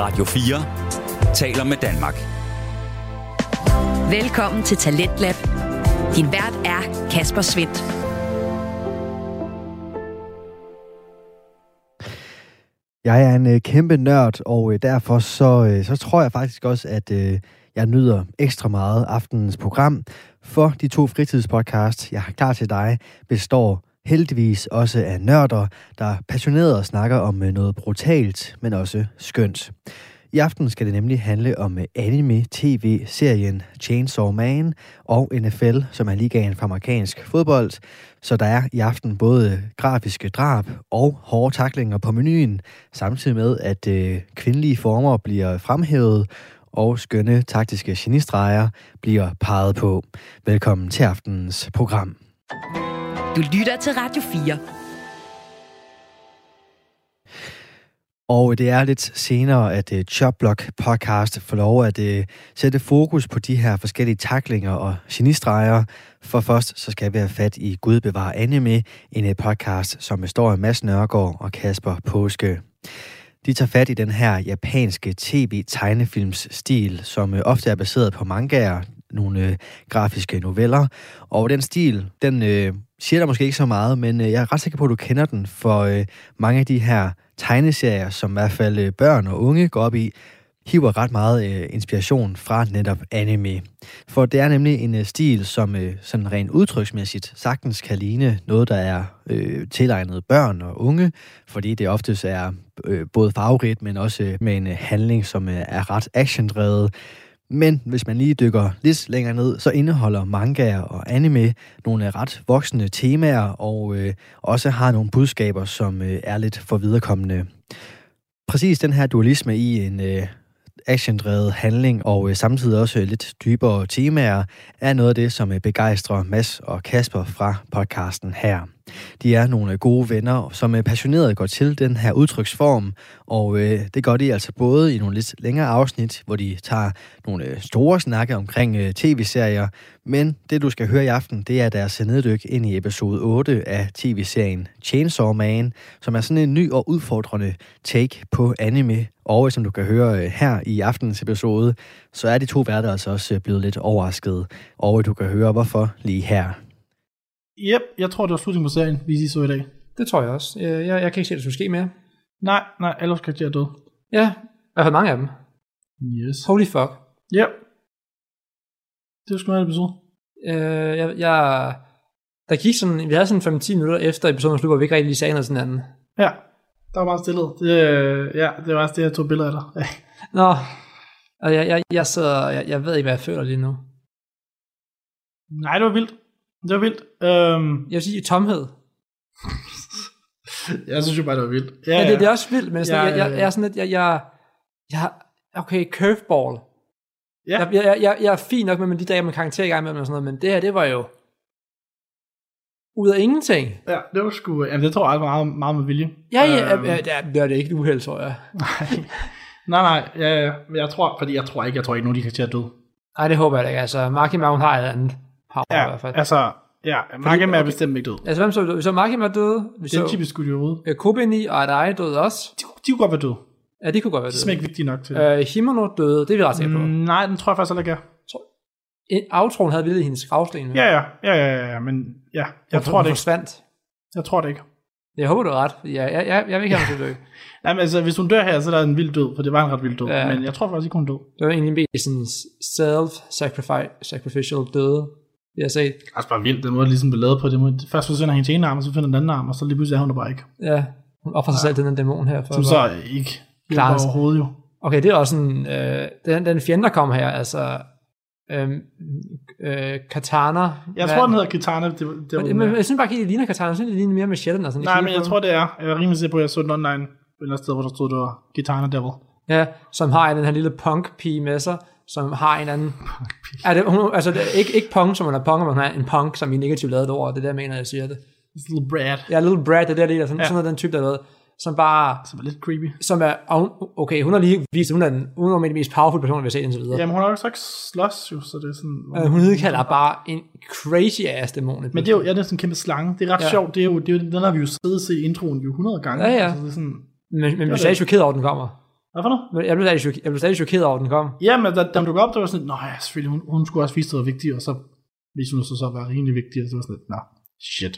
Radio 4 taler med Danmark. Velkommen til Talentlab. Din vært er Kasper Svendt. Jeg er en øh, kæmpe nørd, og øh, derfor så, øh, så tror jeg faktisk også, at øh, jeg nyder ekstra meget aftenens program. For de to fritidspodcasts, jeg har klar til dig, består heldigvis også af nørder, der passioneret snakker om øh, noget brutalt, men også skønt. I aften skal det nemlig handle om øh, anime-tv-serien Chainsaw Man og NFL, som er ligaen for amerikansk fodbold. Så der er i aften både grafiske drab og hårde taklinger på menuen, samtidig med, at øh, kvindelige former bliver fremhævet, og skønne taktiske genistreger bliver peget på. Velkommen til aftenens program. Du lytter til Radio 4. Og det er lidt senere, at øh, uh, Chopblock podcast får lov at uh, sætte fokus på de her forskellige taklinger og genistreger. For først så skal vi have fat i Gud bevar anime, en øh, podcast, som består af Mads Nørgaard og Kasper Påske. De tager fat i den her japanske tv-tegnefilms stil, som ofte er baseret på mangaer, nogle øh, grafiske noveller. Og den stil, den øh, siger der måske ikke så meget, men øh, jeg er ret sikker på, at du kender den for øh, mange af de her tegneserier, som i hvert fald øh, børn og unge går op i, hiver ret meget øh, inspiration fra netop anime. For det er nemlig en øh, stil, som øh, sådan rent udtryksmæssigt sagtens kan ligne noget, der er øh, tilegnet børn og unge, fordi det oftest er øh, både farverigt, men også øh, med en øh, handling, som øh, er ret actiondrevet. Men hvis man lige dykker lidt længere ned, så indeholder mangaer og anime nogle ret voksne temaer, og øh, også har nogle budskaber, som øh, er lidt for viderekommende. Præcis den her dualisme i en øh, actiondrevet handling og øh, samtidig også øh, lidt dybere temaer, er noget af det, som øh, begejstrer Mads og Kasper fra podcasten her. De er nogle gode venner, som øh, er passioneret går til den her udtryksform, og øh, det gør de altså både i nogle lidt længere afsnit, hvor de tager nogle øh, store snakke omkring øh, tv-serier, men det du skal høre i aften, det er deres neddyk ind i episode 8 af tv-serien Chainsaw Man, som er sådan en ny og udfordrende take på anime, og øh, som du kan høre her i aftenens episode, så er de to værter altså også blevet lidt overrasket, og du kan høre hvorfor lige her. Yep, jeg tror, det var slutningen på serien, vi så i dag. Det tror jeg også. Jeg, jeg, jeg kan ikke se, at det skulle ske mere. Nej, nej, alle vores karakterer er døde. Ja, i hvert fald mange af dem. Yes. Holy fuck. Yep. Det var sgu meget episode. Øh, jeg, jeg, der gik sådan, vi havde sådan 5-10 minutter efter episoden slut, hvor vi ikke rigtig lige sagde noget sådan anden. Ja, der var meget stille. Det, øh, ja, det var også det, jeg tog billeder af dig. Nå, og jeg, jeg, jeg sidder, jeg, jeg ved ikke, hvad jeg føler lige nu. Nej, det var vildt. Det var vildt. Øhm, Jeg vil sige tomhed. jeg synes jo bare, det var vildt. Ja, ja. Det, det er også vildt, men sådan, Ja, jeg, jeg, ja, ja. jeg, er sådan lidt, jeg, jeg, jeg, okay, curveball. Ja. Jeg, jeg, jeg, jeg er fin nok med, med de dage med karakter i gang med og sådan noget, men det her, det var jo ud af ingenting. ja, det var sgu... Jamen, det tror jeg meget, meget med vilje. Ja, ja, Øhm, ja, det er, det er det ikke et uheld, tror jeg. Nej, nej, nej. Ja, ja. Men jeg tror, fordi jeg tror ikke, jeg tror ikke, nogen af de karakterer er døde. Nej, det håber jeg da ikke. Altså, Marky Mountain har et andet power i Ja, hvert fald. altså... Ja, Magam er okay. bestemt ikke død. Altså, hvem så vi døde? Så Marky var døde. Vi Den så typisk skulle jo ud. Kobeni og Adai døde også. De, de kunne godt være døde. Ja, de kunne godt være Det er simpelthen døde. ikke vigtigt nok til. Øh, Himono døde, det er vi ret sikre på. Mm, nej, den tror jeg faktisk heller ikke er. En Outroen havde vildt i hendes gravsten. Ja, ja, ja, ja, ja, men ja, jeg Hun- tror hun det ikke. forsvandt. Jeg tror det ikke. Jeg håber, du har ret. Ja, jeg, jeg, jeg vil ikke have at dø. Nej, men altså, hvis hun dør her, så er der en vild død, for det var en ret vild død. Ja. Ja. Men jeg tror faktisk ikke, hun død. Det var egentlig mest sådan self-sacrificial døde, jeg set. Det er også bare vildt, den måde, det ligesom blev lavet på. Det måde, først forsvinder hendes ene arm, og så finder den anden arm, og så lige pludselig er hun der bare ikke. Ja, hun offrer sig selv til den dæmon her. For Som så ikke Klarer sig. overhovedet jo. Okay, det er også sådan, øh, den, den fjende, der kommer her, altså, øhm, øh, Katana. Jeg Hvad- tror, den hedder Kitana. Det, det Men, men, jeg synes bare ikke, det ligner Katana, jeg synes, det ligner mere Machete. Og sådan, Nej, men jeg tror, det er. Jeg er rimelig sikker på, at jeg så den online et eller sted, hvor der stod, det var Kitana Devil. Ja, som har den her lille punk-pige med sig, som har en anden... Er det, hun, altså, det er ikke, ikke punk, som hun er punk, men hun er en punk, som i negativt lavet ord. Det er jeg mener, jeg siger det. This little Brad. Ja, Little Brad, det er der, det er sådan, Ja. sådan noget, den type, der er lavet, som bare... Som er lidt creepy. Som er, hun- okay, hun har lige vist, at hun er den, hun er en af de mest powerful personer, vi har set indtil videre. Jamen, hun har jo sagt slås jo, så det er sådan... Øh, hun nedkalder bare en crazy ass dæmon. Men det er jo ja, det er sådan en kæmpe slange. Det er ret Ja. sjovt. Det er jo, det er jo, den har vi jo siddet og set i introen jo 100 gange. Ja, ja. Altså, det er sådan, Men, men vi er stadig chokeret over, at den kommer. Hvad for noget? Jeg blev stadig, chok- jeg blev stadig chokeret over, at den kom. Ja, men da, da hun dukkede op, det var sådan, nå ja, selvfølgelig, hun, hun skulle også vise, at det var vigtigt, og så viste hun så at være rimelig vigtig, og så var sådan lidt, shit.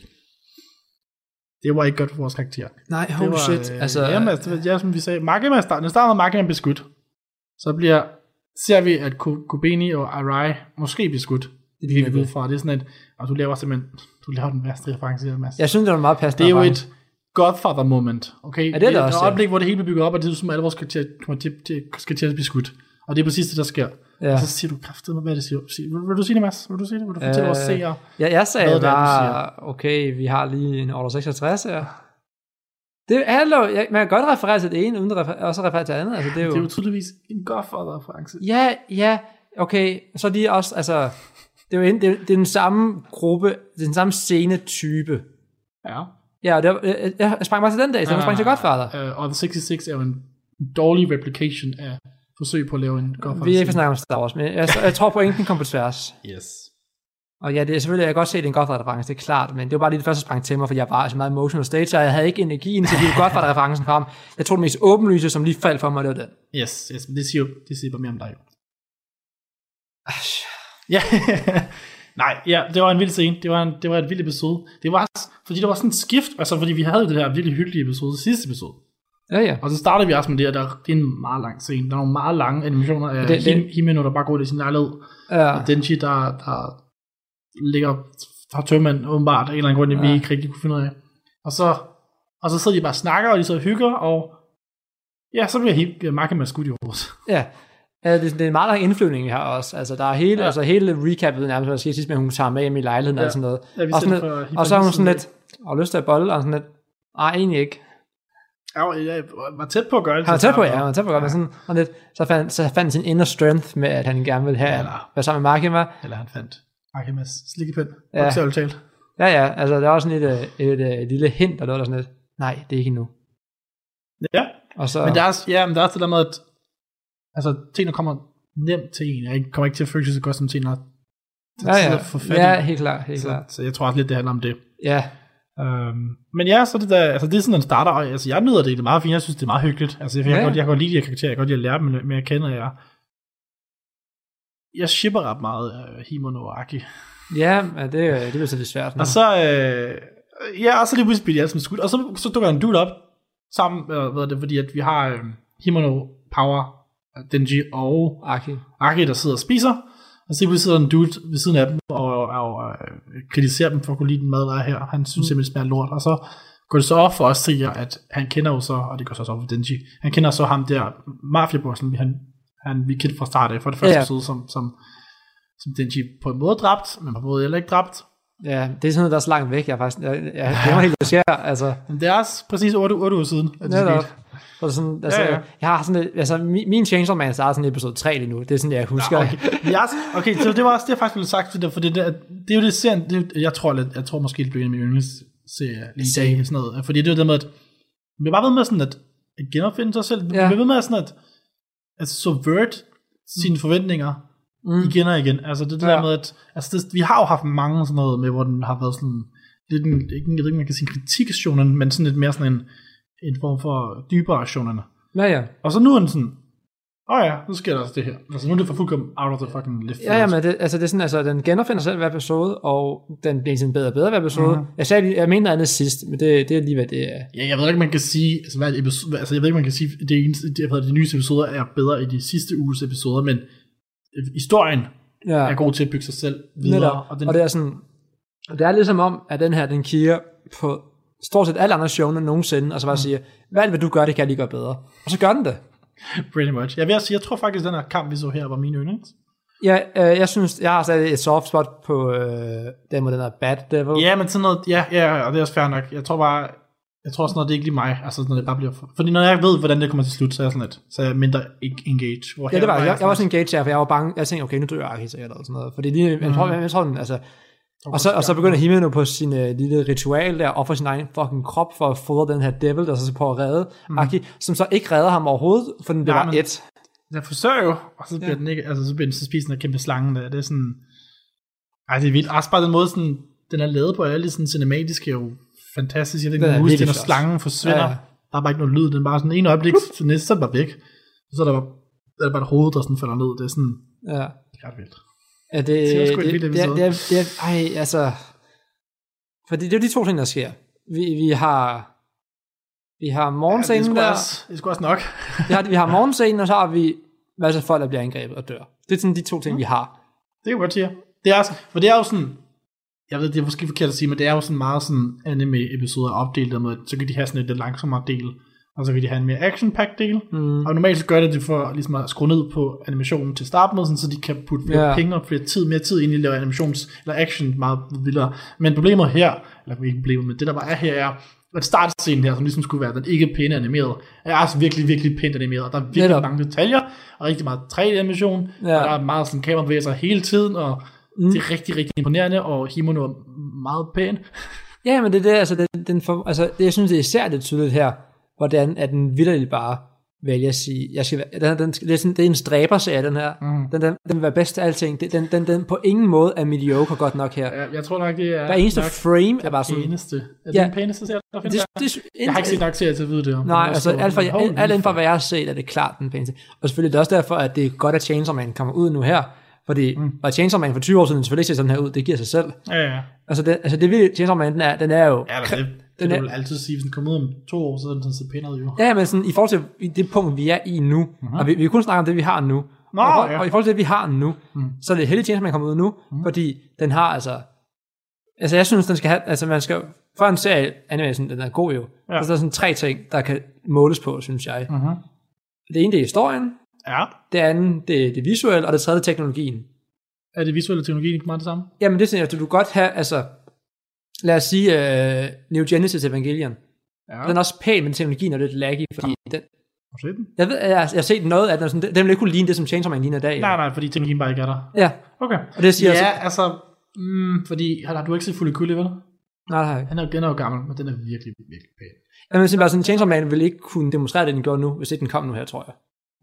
Det var ikke godt for vores karakter. Nej, Det holy var, shit. Øh, altså, jamen, altså, ja, som vi sagde, Makima starter, starter Makima bliver skudt, så bliver, ser vi, at Ko- Kobeni og Arai måske bliver skudt. Det er det, vi ud fra. Det er sådan et, og du laver simpelthen, du laver den værste reference her, Mads. jeg synes, det var meget passende. Det er jo et Godfather moment, okay? Ja, det er det også, et ja. øjeblik, hvor det hele bliver bygget op, og det er som alle vores karakterer kommer til, til, skal til at blive skudt. Og det er præcis det, der sker. Ja. Og så siger du kraftedeme, hvad det siger. Sig, vil, vil, du sige det, Mads? Vil du sige det? Vil du fortælle Øh, vores seere? Ja, jeg sagde det, bare, okay, vi har lige en Order 66 her. Det er lov, jeg, man kan godt referere til det ene, uden at refer- også referere til det andet. Altså, det er jo, Det er jo tydeligvis en Godfather-reference. Ja, ja, okay, så de også, altså, det er jo en, det er, det er den samme gruppe, det er den samme scenetype. Ja. Ja, og det var, jeg, jeg sprang bare til den dag, så jeg sprang til Godfather. Uh, og The 66 er jo en dårlig replication af forsøg på at lave en Godfather. Vi er ikke for snakke om Star Wars, men jeg, jeg tror pointen kom på tværs. Yes. Og ja, det er selvfølgelig, jeg kan godt se, at det er en Godfather-reference, det er klart, men det var bare lige det første, der sprang til mig, fordi jeg var så meget emotional stage, og jeg havde ikke energien til at hive Godfather-referencen frem. Jeg tror, det mest åbenlyse, som lige faldt for mig, det var den. Yes, yes, men det siger, det siger bare mere om dig. Ja, nej, ja, det var en vild scene. Det var, en, det var et vildt episode. Det var, også- fordi det var sådan et skift, altså fordi vi havde det her virkelig hyggelige episode, sidste episode. Ja, ja. Og så startede vi også med det, at der, det er en meget lang scene. Der er nogle meget lange animationer af Det- det- Him- Himeno, der bare går i sin lejlighed. ja. Og Denji, der, der ligger, har tømmermand åbenbart af en eller anden grund, vi Ja. ikke rigtig kunne finde ud af. Og så, og så sidder de bare og snakker, og de sidder og hygger, og ja, så bliver, Him- bliver Makima skudt i hovedet. Ja. Ja, det, det er en meget lang indflyvning, vi har også. Altså, der er hele, Ja. altså, hele recapet nærmest, hvad der sker sidst med, at hun tager med hjem i lejligheden ja. Og sådan noget. Ja, og, sådan det lidt, og så er hun sådan lidt, har lyst til at bolle, og sådan lidt, nej, egentlig ikke. Ja, jeg var tæt på at gøre det. Han var tæt på, at ja, han var tæt på godt, men sådan, sådan lidt, så fandt, så fandt sin inner strength med, at han gerne ville have, Ja, være sammen med Makima. med. Eller han fandt Makimas slikkepind. Ja. Ja. talt. Ja, ja, altså, der var sådan et, et, et, et, et lille hint, der lå der sådan lidt, nej, det er ikke endnu. Ja, Og så, men der er, ja, men der er også det der med, at altså, tingene kommer nemt til en. Jeg kommer ikke til at føle sig så godt som tingene har ja, ja, ja, helt klart, helt så, klart. så, jeg tror også lidt, det handler om det. Ja, Um, men ja, så det, der, altså, det er sådan, den starter, og altså, jeg nyder det, det er meget fint, jeg synes, det er meget hyggeligt. Altså, jeg, jeg, Ja. kan, godt, jeg kan godt lide de her karakterer, jeg kan godt lide at lære dem mere at kende, og jeg, jeg shipper ret meget uh, Himono og Aki. ja, men det, det bliver så lidt svært. nu. Og så, øh, ja, og så lige pludselig bliver de alle sammen skudt, og så, så dukker en dude op, sammen, øh, hvad er det, fordi at vi har øh, Himono, Power, øh, Denji og Aki. Aki, der sidder og spiser, og så sidder en dude ved siden af dem, og, og, og øh, kritiserer dem for at kunne lide den mad, der er her. Han synes simpelthen, det smager lort, og så går det så op for os til, at han kender jo så, og det går så også op for Denji, han kender så ham der, mafiabossen, han, han vi kendte fra start af, for det første Ja. episode, som, som, som Denji på en måde dræbt, men på en måde heller ikke dræbt. Ja, det er sådan noget, der er så langt væk. Jeg, faktisk, jeg, jeg glemmer helt, hvad der sker. Altså, Men det er også præcis 8, 8 uger siden, at det netop. skete. Så sådan, altså, Ja, ja. Jeg har sådan altså, min, min Chainsaw Man starter sådan i episode 3 lige nu. Det er sådan, jeg husker. Ja, okay. Jeg, okay, så det var også det, jeg faktisk ville sagt, det, for det, det, det er jo det serien, det, jeg tror lidt, jeg tror måske, det bliver en af mine yndlingsserie lige i dag, sådan noget, fordi det er jo det med, at vi bare ved med sådan at, at genopfinde sig selv, vi Ja. bliver ved med sådan at, at subvert sine forventninger Mm. igen og igen, altså det, det Ja. der med, at, altså det, vi har jo haft mange sådan noget med, hvor den har været sådan, lidt en, ikke, jeg ved ikke, man kan sige kritik af shonen, men sådan lidt mere sådan en, en form for dybere shonen. Ja, ja. Og så nu er den sådan, åh oh ja, nu sker der også det her. Altså nu er det for fuldkommen out of the fucking left Ja, ja, men det, altså, det er sådan, altså, den genopfinder selv hver episode, og den bliver sådan bedre og bedre hver episode. Mhm. Mm. Jeg sagde jeg mener andet sidst, men det, det er lige, hvad det er. Ja, jeg ved ikke, man kan sige, altså, hvad episode, altså jeg ved ikke, man kan sige, det eneste, det, hvad, de nyeste episoder er bedre end de sidste uges episoder, men øh, historien Ja, er god til at bygge sig selv videre. netop. Og den, Og det er sådan, og det er ligesom om, at den her, den kigger på stort set alle andre shows nogensinde, og så bare siger, hvad hvad du gør, det kan jeg lige gøre bedre. Og så gør den det. pretty much. Jeg vil også sige, jeg tror faktisk, at den her kamp, vi så her, var min yndlings. Ja, øh, jeg synes, jeg har stadig et soft spot på øh, den med den her Bad Devil. Ja, men sådan noget, ja, ja, og det er også fair nok. Jeg tror bare, jeg tror sådan noget, det er ikke lige mig, altså når det bare bliver, for, fordi når jeg ved, hvordan det kommer til slut, så er jeg sådan lidt, så er jeg mindre engage. Hvor Ja, det var, her jeg, jeg var sådan engaged her, for jeg var bange, jeg tænkte, okay, nu dør Aki sikkert, eller sådan noget, fordi lige, jeg, tror, jeg, jeg tror, den, altså, og så, og så begynder Himeno på sin uh, lille ritual der, offer sin egen fucking krop for at fodre den her devil, der så på at redde mm. Aki, som så ikke redder ham overhovedet, for den bliver Ja, bare et. Jeg forsøger jo, og så bliver Ja. den ikke, altså så bliver den så spist den kæmpe slange der. Det er sådan, ej det er vildt. Også bare den måde, sådan, den er lavet på, alle sådan cinematiske er jo fantastisk. Jeg ved ikke, Den er virkelig når slangen forsvinder. Ja. Der er bare ikke noget lyd, den er bare sådan en øjeblik, til næste, så er den bare væk. Så er der bare, der er bare et hoved, der sådan falder ned. Det er sådan, Ja. det er ret vildt. Ja, det, Det er det, det, det, er, det, er, det er, ej, altså, fordi det er jo de to ting, der sker. Vi, vi har, vi har Ja, det, er morgenscenen der, også, det er også nok. vi har, vi har morgenscenen, og så har vi masser af folk, der bliver angrebet og dør. Det er sådan de to ting, vi har. Det kan godt sige. Det er, også- for det er jo sådan, jeg ved, det er måske forkert at sige, men det er jo sådan meget sådan anime-episoder opdelt med, så kan de have sådan et lidt langsommere del, og så kan de have en mere action del. Mm. Og normalt så gør det det for ligesom at skrue ned på animationen til start med, sådan, så de kan putte flere yeah. penge og flere tid, mere tid ind i at lave animations, eller action meget vildere. Men problemet her, eller ikke problemet, men det der bare er her, er, at startscenen her, som ligesom skulle være den ikke pæne animeret, er altså virkelig, virkelig pænt animeret. Der er virkelig Netop. mange detaljer, og rigtig meget 3D-animation, Ja. og der er meget sådan kamerabevægelser hele tiden, og Mm. mm. det er rigtig, rigtig imponerende, og Himono er meget pæn. Ja, men det er det, altså, den, den for, altså det, jeg synes, det er især det tydeligt her, hvordan at den vildt bare vælger at sige, jeg skal, være- den, den, det, er sådan, det er en stræberserie, den her. Mm. Den, den, den vil være bedst til alting. Det- Den, den, den på ingen måde er mediocre godt nok her. Jeg, jeg tror nok, det er Hver eneste nok frame er bare det sådan... eneste. Er det Ja. den pæneste serie, der findes? det, det, jeg har ikke set nok til at vide det. Nej, altså alt, for, alt, alt inden for, hvad jeg har set, er det klart den pæneste. Og selvfølgelig er det også derfor, at det er godt, at Chainsaw Man kommer ud nu her. Fordi mm. var Chainsaw Man for 20 år siden selvfølgelig ikke sådan her ud, det giver sig selv. Ja, ja. Altså det, altså det vilde Chainsaw Man, den er, den er jo... Ja, det, den det er- vil altid sige, hvis den kommer ud om to år, så er den sådan set pænere jo. Ja, men sådan, i forhold til det punkt, vi er i nu, mm-hmm. og vi, vi kun snakke om det, vi har nu, Nå, og, ja. og i forhold til det, vi har nu, Mm. så er det heldigt, at man kommer ud nu, mm. fordi den har altså, altså jeg synes, den skal have, altså man skal, for en serie, anime, sådan, den er god jo, Ja. så er der sådan tre ting, der kan måles på, synes jeg. Mm-hmm. Det ene, det er historien, Ja. det andet, det er det visuelle, og det tredje, teknologien. Er det visuelle teknologi ikke meget det samme? Jamen det synes jeg, du godt have, altså, lad os sige, uh, Neo Genesis Evangelion, Ja. den er også pæn, men teknologien er lidt laggy, fordi den, Har du set den? jeg ved, jeg, jeg har set noget af den, og sådan, den, den vil ikke kunne ligne det, som Chainsaw Man ligner i dag. Nej, nej, fordi teknologien bare ikke er der. Ja, Okay. og det siger Ja, jeg altså, mm, fordi har, har du ikke set Cooley, vel? Nej, nej. Han er, den er jo gammel, men den er virkelig, virkelig pæn. Vil sige bare sådan, Chainsaw Man vil ikke kunne demonstrere det, den gør nu, hvis ikke den kom nu her, tror jeg.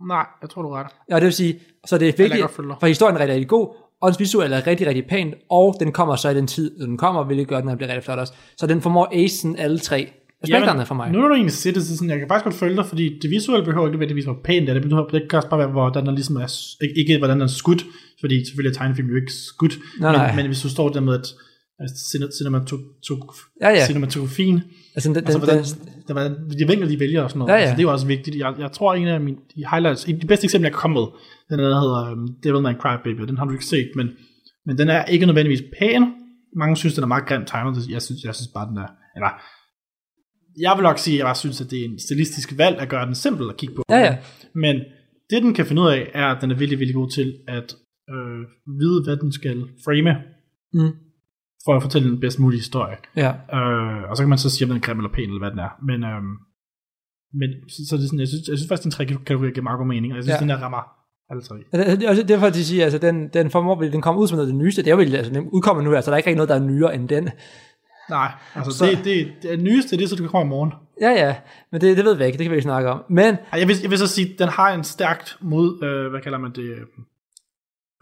Nej, jeg tror du ret. Ja, det vil sige, så det er vigtigt, for historien er rigtig god, og den visuelle er rigtig, rigtig pæn, og den kommer så i den tid, den kommer, hvilket gør, at den bliver rigtig flot også. Så den formår acen alle tre aspekterne for mig. Nu er du egentlig set det, så sådan, jeg kan faktisk godt følge dig, fordi det visuelle behøver ikke nødvendigvis være pænt, det, behøver, det kan også bare være, hvordan den ligesom er, ikke, ikke hvordan den er skudt, fordi selvfølgelig er tegnefilm jo ikke skudt, Nej, men, nej. men hvis du står der med, at at cine- cinematog- Ja, ja. cinematografien, Altså, den, den, altså hvordan, den, hvordan, de vinkler, de vælger og sådan noget, Ja, ja. Altså, det er jo også vigtigt. Jeg, jeg tror, en af mine de highlights, de bedste eksempler, jeg kan komme med, den der hedder um, Devilman Crybaby, den har du ikke set, men, men den er ikke nødvendigvis pæn. Mange synes, den er meget grimt tegnet. Jeg synes, jeg synes bare, den er, eller, jeg vil nok sige, at jeg bare synes, at det er en stilistisk valg at gøre den simpel at kigge på. Ja, ja. Men det, den kan finde ud af, er, at den er virkelig, virkelig god til at øh, vide, hvad den skal frame, mm, for at fortælle den bedst mulige historie. ja. Øh, og så kan man så sige, om den er grim eller pæn, eller hvad den er. Men, øhm, men så, så er det sådan, jeg synes, jeg synes faktisk, den tre kategorier giver meget god mening, og jeg synes, Ja. den der rammer alle tre. Ja, Det det er derfor, de siger, altså, den, den formår, den kommer ud som noget af det nyeste. Det er jo altså, den udkommer nu, altså, der er ikke rigtig noget, der er nyere end den. Nej, altså Så- det, det, det, er nyeste, det er så, det kommer i morgen. Ja, ja, men det, det ved vi ikke, det kan vi ikke snakke om. Men, Jeg vil, jeg vil så sige, den har en stærkt mod, øh, hvad kalder man det, øh,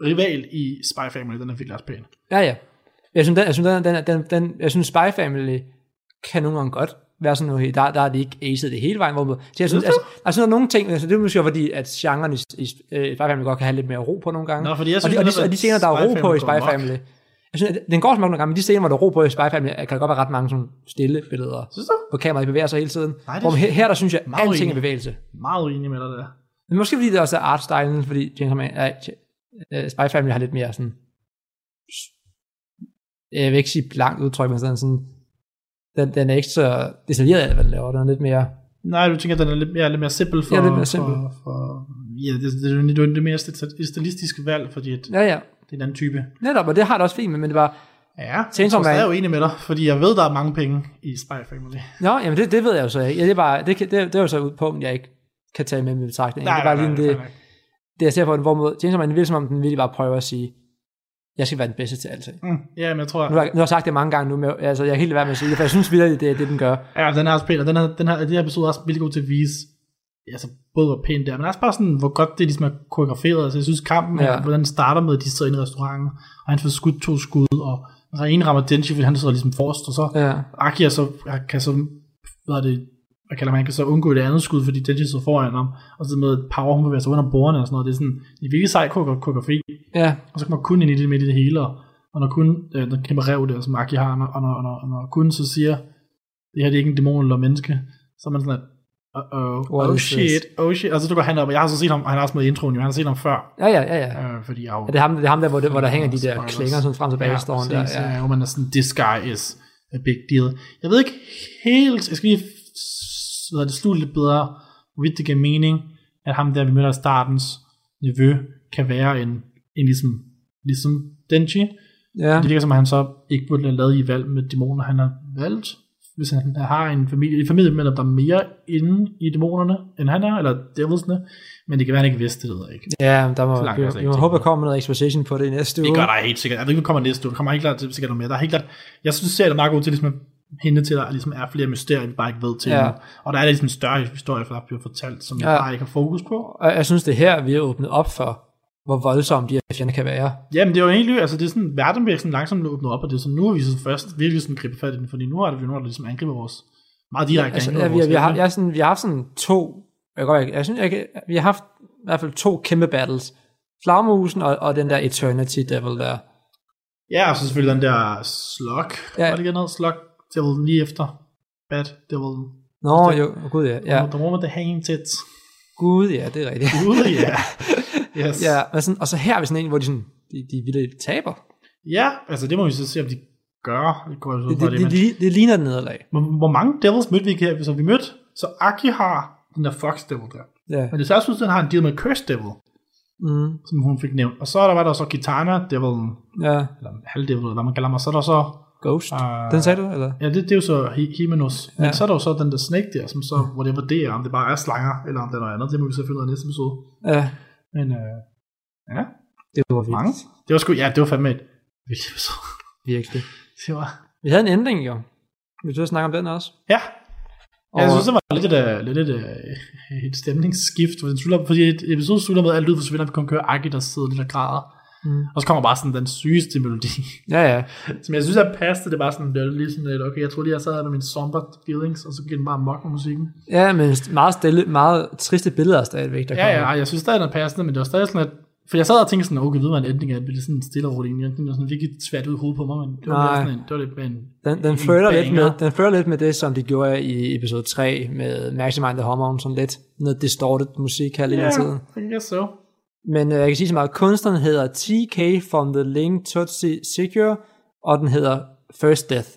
rival i Spy Family, den er virkelig også pæn. ja, ja. Jeg synes, den, jeg synes, den, den, den, den, jeg synes Spy Family kan nogle gange godt være sådan noget, der, der er de ikke acet det hele vejen. Hvor, så jeg synes, altså, altså, der er nogle ting, altså, det er måske fordi, at genren i, i, i Spy Family godt kan have lidt mere ro på nogle gange. Nå, fordi jeg og, synes, de, og, de, og de at scener, der er ro på i Spy. Family, jeg synes, at den går også nok nogle gange, men de scener, hvor der er ro på i Spy Family, kan der godt være ret mange sådan stille billeder, Synes du? hvor kameraet bevæger sig hele tiden. Nej, hvor her, her, der synes jeg, meget alting er bevægelse. Meget uenig med dig der. Men måske fordi det også er artstylen, fordi James Man, øh, øh, Spy Family har lidt mere sådan, jeg vil ikke sige blankt udtryk, men sådan, sådan den, den er ikke så detaljeret, hvad den laver, den er lidt mere, Nej, du tænker, at den er lidt mere, lidt mere simpel for... Ja, lidt mere simpel. For, for, ja, det, det, det, det, er mere stil- stilistiske valg, fordi at, ja ja, det er en anden type. netop, og det har det også fint med, men det var, Ja, Chainsaw jeg er jo enig med dig, fordi jeg ved, der er mange penge i Spy Family. nå, jamen det, det ved jeg jo så ikke, ja, det, er bare, det, det, det er jo så et punkt, jeg ikke kan tage med med betragtning. det er bare lige det, nej. det, jeg ser på den, hvor James Man, det virker som om, den virkelig bare prøver at sige, jeg skal være den bedste til alting. Mm, ja, men jeg tror, Nu har, nu har jeg sagt det mange gange nu, men altså, jeg er helt være med at sige det, for jeg synes virkelig, det er det, den gør. ja, den er også pæn, og den her, den her, de her episode er også virkelig god til at vise, altså både hvor pænt det er, men også bare sådan, hvor godt det ligesom er koreograferet. Altså, jeg synes kampen, Ja. hvordan den starter med, at de sidder inde i restauranten, og han får skudt to skud, og så en rammer Denji, fordi han sidder ligesom forrest, og så Ja. Aki er så, kan så, hvad er det, hvad kalder man, kan så undgå det andet skud, fordi Denji sidder foran ham, og så med power, hun bevæger sig under bordene og sådan noget. Det er sådan, det er virkelig sej koreografi, Ja, og så kommer kun ind i det midt i det hele, og når kun øh, den kæmpe rev der, som Aki har, og når, og når, og når kun så siger, det her det er ikke en dæmon eller menneske, så er man sådan, at, uh-oh, What oh shit, oh shit, og så dukker han op, og jeg har så set ham, han har også med introen, jo, han har set ham før, ja, ja, ja. ja. øh, fordi jeg Ja, det er ham, det er ham der, hvor, det, hvor der hænger de der klinger sådan frem og tilbage, ja, står der. Ja. ja. hvor man er sådan, this guy is a big deal. Jeg ved ikke helt, jeg skal lige hvad det slutte lidt bedre, hvorvidt det giver mening, at ham der, vi møder i startens nevø, kan være en, en ligesom, ligesom Denji. ja. Det virker som, at han så ikke burde have lavet i valg med dæmoner, han har valgt. Hvis han har en familie, en familie med, der er mere inde i dæmonerne, end han er, eller devilsne. Men det kan være, han ikke vidste det, ved jeg ikke. Ja, der må, Så langt vi, slet vi må håbe, der kommer noget exposition på det i næste uge. Det gør der helt sikkert. Jeg ved ikke, kommer næste uge. Der kommer helt klart sikkert noget mere. Der er helt klart, jeg synes, serien er meget god til ligesom, at hente til, at der ligesom er flere mysterier, vi bare ikke ved til Ja. ja. Og der er ligesom en større historie, der bliver fortalt, som jeg Ja. bare ikke har fokus på. Og jeg synes, det er her, vi har åbnet op for, hvor voldsomme de her fjender kan være. Jamen, det er jo egentlig, altså det er sådan, verden bliver sådan langsomt åbnet op, og det er sådan, nu har vi så først virkelig sådan gribet fat i den, fordi nu er det jo nogen, der ligesom angriber vores, meget direkte Altså, ja, vi, har, vores vi, har, jeg sådan, vi har haft sådan to, jeg, godt, jeg, jeg synes, jeg, vi har haft i hvert fald to kæmpe battles. Flagmusen og, og den der Eternity Devil der. Ja, og så selvfølgelig den der slug, Ja. ja. var det ikke noget? Slug Devil lige efter Bad Devil. Nå, jo, gud ja. Ja. The one with the hanging tits. Gud ja, det er rigtigt. Gud, ja. Yes. ja, men sådan, og så her er vi sådan en, hvor de, sådan, de, de vildt taber. ja, altså det må vi så se, om de gør. Det, går så Det, det, det, det, det, det ligner et nederlag. Hvor, hvor mange devils mødte vi ikke her? Så vi mødte, så Aki har den der Fox Devil der. Ja. Men det særligt synes, den har en deal med Curse Devil, Mm, som hun fik nævnt. Og så der var der så Kitana Devil, ja. eller Halvdevil, eller hvad man kalder mig. Så er der så, Ghost. uh, Den sagde du, eller? ja, det, det, er jo så Hi- Himenos. Men Ja. så er der jo så den der Snake der, som så, whatever det er, om det bare er slanger, eller om det er noget andet. Det må vi af i næste episode. Ja, Men øh, ja, det var vildt. mange. Det var sgu, ja, det var fandme et vildt episode. Virkelig. Det var, Vi havde en ændring jo. Vi skal snakke om den også. ja, Og, Ja, jeg synes, det var lidt et, uh, lidt et, uh, et stemningsskift, fordi et episode slutter med, at alt lyd forsvinder, vi kun kører Aki, der sidder lidt og græder. Mm. Og så kommer bare sådan den sygeste melodi, ja, ja. som jeg synes er passende. Det er bare sådan, det er lige sådan lidt, okay, jeg tror lige, jeg sad med mine somber feelings, og så giver den bare mok med musikken. Ja, men meget stille, meget triste billeder stadigvæk, der Ja, kommer. ja, jeg synes stadig, den er passende, men det var stadig sådan, at for jeg sad og tænkte sådan, okay, ved hvad en ending er, det bliver sådan stille og roligt. egentlig. Det var sådan virkelig svært ud i hovedet på mig, men det var, sådan en, det var lidt med en, Den, den, flirter lidt med, den flirter lidt med det, som de gjorde i episode 3 med Maximind the Hormone, sådan lidt noget distorted musik her lidt yeah. tiden. I guess so. Men øh, jeg kan sige så meget, kunstneren hedder TK from the Link Tutsi Secure, og den hedder First Death.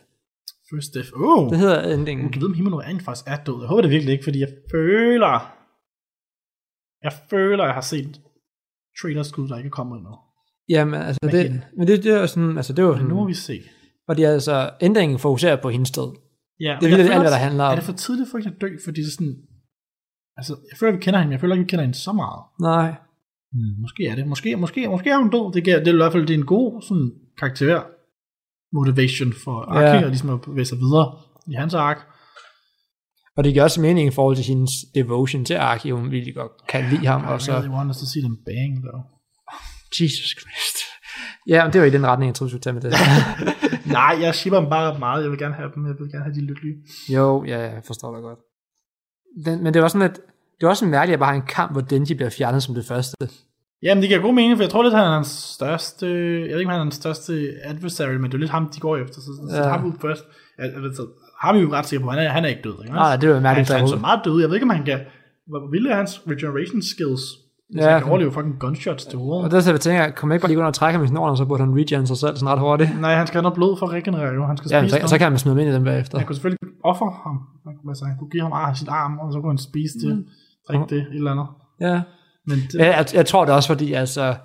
First Death. Oh, Det hedder endingen. Jeg kan vide, om Himeno rent faktisk er død. Jeg håber det virkelig ikke, fordi jeg føler... Jeg føler, jeg har set trailer skud, der ikke er kommet endnu. Jamen, altså, Men det, igen. men det, det er sådan, altså, det var Men nu må sådan, vi se. fordi altså, ændringen fokuserer på hendes død. Ja, Det er virkelig alt, hvad der handler om. Er det for tidligt for hende at dø, fordi det er sådan... Altså, jeg føler, vi kender hende, men jeg føler ikke, vi kender hende så meget. Nej. Hmm, måske er det. Måske, måske, måske er hun død. Det, giver, det er i hvert fald det er en god sådan, karakter motivation for Aki, Ja. og ligesom at bevæge sig videre i hans ark. Og det giver også mening i forhold til hendes devotion til Aki, hun virkelig godt kan lide ham, I og så, really want us to see them bang, though. Jesus Christ. Ja, men det var i den retning, jeg troede, du skulle tage med det. Nej, jeg shipper dem bare meget. Jeg vil gerne have dem. Jeg vil gerne have de lykkelige. jo, ja, jeg forstår dig godt. Den, men det var sådan, at det var også mærkeligt at bare have en kamp, hvor Denji bliver fjernet som det første. Jamen, det giver god mening, for jeg tror lidt, han er den største... Jeg ved ikke, om han er den største adversary, men det er lidt ham, de går efter. Så, så Ja. ham ud først. Jeg, jeg ved, så ham er vi jo ret sikre på. Han er, han er ikke død. Ikke? Nej, det var mærkeligt, Han, han så der meget død. Jeg ved ikke, om han kan... Hvor vilde er hans regeneration skills? Ja, Ja, han kan overleve fucking gunshots til hovedet. Og der så jeg tænker, jeg kommer ikke bare lige gå under og trække ham i snoren, og så burde han regen sig selv sådan ret hurtigt. Nej, han skal have noget blod for at regenerere. Jo. Han skal Ja, spise så, så kan man smide dem ind i dem bagefter. Han kunne selvfølgelig ofre ham. Han kunne, altså, han kunne give ham ar, sit arm, og så kunne han spise det, drikke det, et eller andet. Ja. Men det, Ja, jeg, jeg tror det også, fordi altså,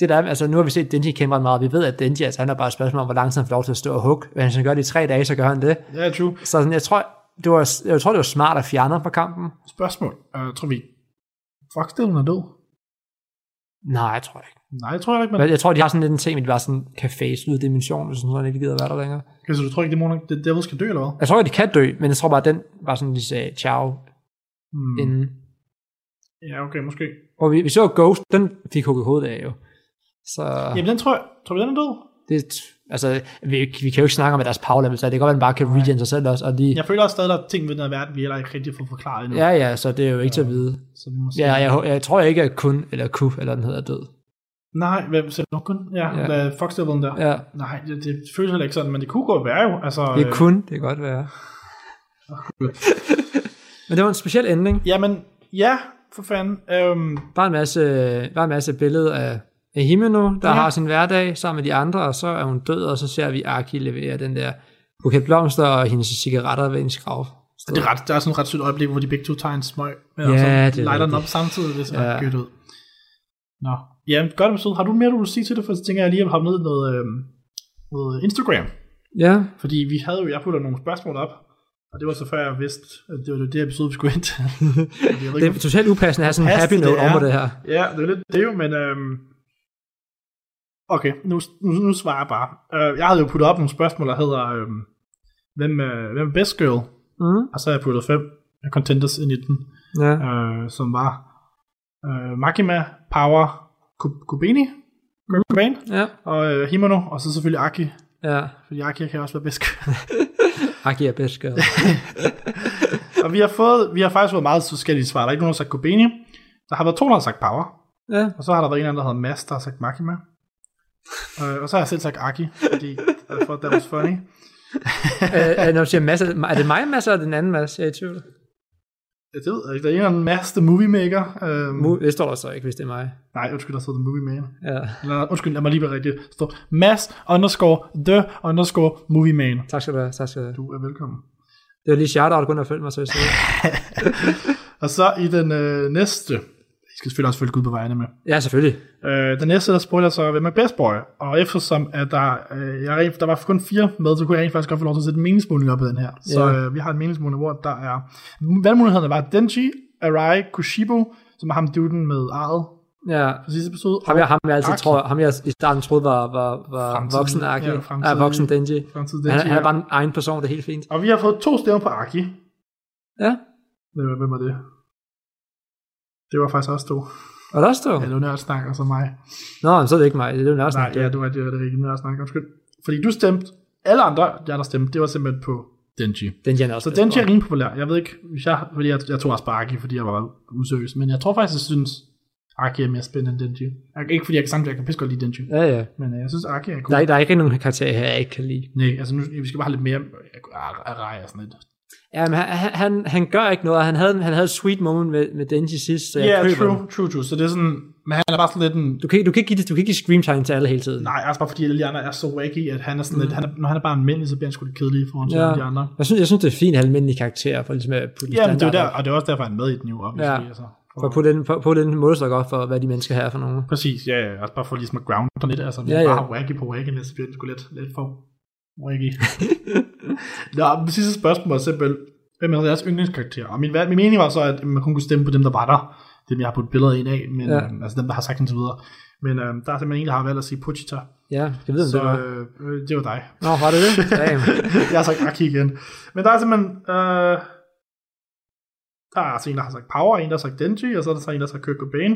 det der, er- altså, nu har vi set Denji kæmpe meget. Vi ved, at Denji, altså, han er bare et spørgsmål om, hvor lang tid han får lov til at stå og hugge. Hvis han gør det i tre dage, så gør han det. ja, true. Så sådan, jeg tror, det var, jeg tror, det var smart at fjerne ham fra kampen. Spørgsmål. Uh, tror vi, Foxdalen er død? Nej, jeg tror ikke. Nej, jeg tror ikke. Men jeg tror, de har sådan lidt en ting, at de bare sådan kan face ud af dimensionen, hvis sådan, ikke gider være der længere. Okay, så du tror ikke, dæmoner, det Devil skal dø, eller hvad? Jeg tror, at de kan dø, men jeg tror bare, at den var sådan, de sagde ciao Hmm. inden. Ja, okay, måske. Og vi, vi så Ghost, den fik hugget hovedet af jo. Så Jamen, den tror jeg, tror du, den er død? Det, altså, vi, vi kan jo ikke snakke om, at deres power level, så det kan godt være, at man bare kan regen sig selv også. Og de, Jeg føler også stadig, at der er ting ved den her verden, vi heller ikke rigtig får forklaret endnu. ja, ja, så det er jo ikke til at vide. Så vi må se. Ja, jeg, jeg tror ikke, at kun, eller ku, eller den hedder er død. Nej, hvem ser du kun? Ja, Ja. ja. Fox Devil der. Ja, Nej, det, det føles heller ikke sådan, men det kunne godt være jo. Altså, det øh, kun, det kan godt være. Men det var en speciel ending. Jamen, ja, for fanden. Øhm, Bare en masse, bare en masse billeder af, af Himeno, der Ja. har sin hverdag sammen med de andre, og så er hun død, og så ser vi Aki levere den der buket blomster og hendes cigaretter ved hendes grav. det er, ret, der er sådan et ret sødt øjeblik, hvor de begge to tager en smøg, og Ja, så det er lighter den op samtidig, det ser Ja. godt ud. Nå, ja, godt episode. Har du mere, du vil sige til det? For så tænker jeg lige at hoppe ned i noget, øhm, noget Instagram. Ja, Fordi vi havde jo, jeg puttede nogle spørgsmål op, og det var så før jeg vidste, at det var det episode, vi skulle ind til. Det er totalt upassende at have sådan en happy note er. over det her. Ja, det er lidt det jo, men... Øhm, okay, nu, nu, nu svarer jeg bare. Øh, jeg havde jo puttet op nogle spørgsmål, der hedder, øhm, hvem, øh, hvem er best girl? Mm. Og så har jeg puttet fem contenders ind i den, Ja. øh, som var øh, Makima, Power, Ku- Kubini, Kurt Cobain, Ja. og øh, Himono, og så selvfølgelig Aki, Ja. fordi Aki kan også være best girl. Aki er girl. og vi har, fået, vi har faktisk fået meget forskellige svar. Der er ikke nogen, der har sagt Kubini. Der har været to, der har sagt Power. Ja. Og så har der været en anden, der hedder Mads, der har sagt Makima. øh, og så har jeg selv sagt Aki, fordi jeg for that was funny. øh, øh, når du siger masse, er det mig masse, eller den anden masse? Jeg er i tvivl. Jeg ved ikke, der er en eller anden Mads, the movie maker. Øhm, Mu- Det står der så ikke, hvis det er mig. nej, undskyld, der stod the movie man. Ja. Eller, undskyld, lad mig lige være rigtig. Der står Mads underscore the underscore movie man. Tak skal du have. Tak skal du have. Du er velkommen. Det var lige shout-out, kun at følge mig, så jeg. Og så i den øh, næste, skal selvfølgelig også følge Gud på vejene med. Ja, selvfølgelig. Øh, den næste, der spurgte jeg så, hvem er best boy? Og eftersom at der, øh, jeg, rent- der var kun fire med, så kunne jeg rent faktisk godt få lov til at sætte en meningsmåling op i den her. Så Ja. øh, vi har en meningsmåling, hvor der er... Valgmulighederne var Denji, Arai, Kushibo, som er ham duden med arret Ja. på sidste episode. Ham jeg, ham jeg altid Aki. tror, ham jeg i starten troede var, var, var Fremtidig- voksen Aki. ja, Ja, voksen Denji. Fremtidig Han, Denji, han er bare en egen person, det er helt fint. Og vi har fået to stemmer på Aki. Ja. Hvem, var det? Det var faktisk også to. Og der står. Ja, det var nørdsnak, og så mig. Nå, men så er det ikke mig. Det er jo også Nej, ja, det var det, var det rigtige nørdsnak. Undskyld. Fordi du stemte, alle andre, jeg der stemte, det var simpelthen på Denji. Denji er også Så Denji er rimelig populær. Jeg ved ikke, hvis jeg, fordi jeg, jeg tog også bare Aki, fordi jeg var useriøs. Men jeg tror faktisk, jeg synes, Aki er mere spændende end Denji. Ikke fordi jeg kan samtidig, jeg kan pisse godt lide Denji. Ja, ja. Men øh, jeg synes, Aki er Der cool. er, der er ikke nogen karakter her, jeg ikke kan lide. Nej, altså nu, vi skal bare have lidt mere Arai og sådan lidt. Ja, men han, han, han, gør ikke noget. Han havde, han havde et sweet moment med, med Denji sidst, så jeg Ja, køber true, den. true, true. Så det er sådan, men han er bare sådan lidt en, Du kan, du, kan ikke give, det- du kan ikke give scream time til alle hele tiden. nej, altså bare fordi alle de andre er så wacky, at han er sådan mm. lidt, han er, når han er bare almindelig, så bliver han sgu lidt kedelig foran ja. De andre. Jeg synes, jeg synes, det er fint at almindelige karakterer, for ligesom at putte Ja, men det er der, og det er også derfor, han er med i den jo, obviously. Ja. Altså, For på den, på, på den måde, så godt for, hvad de mennesker her er for nogen. Præcis, ja, ja, også bare for ligesom at ground den lidt, altså, Ja, ja, bare wacky på wacky, så bliver det sgu lidt, lidt for wacky. Nå, det sidste spørgsmål var simpelthen, hvem er jeres yndlingskarakter? Og min, min mening var så, at man kun kunne stemme på dem, der var der, dem jeg har puttet billeder ind af, men, Ja. øhm, altså dem, der har sagt så videre. Men øhm, der er simpelthen en, der har valgt at sige Puchita, Ja, jeg ved, så det var. øh, øh, det var dig. Nå, var det det? Jeg har sagt Aki igen. Men der er simpelthen, øh, der er altså en, der har sagt Power, en, der har sagt Denji, og så er der så en, der har sagt Kurt Cobain.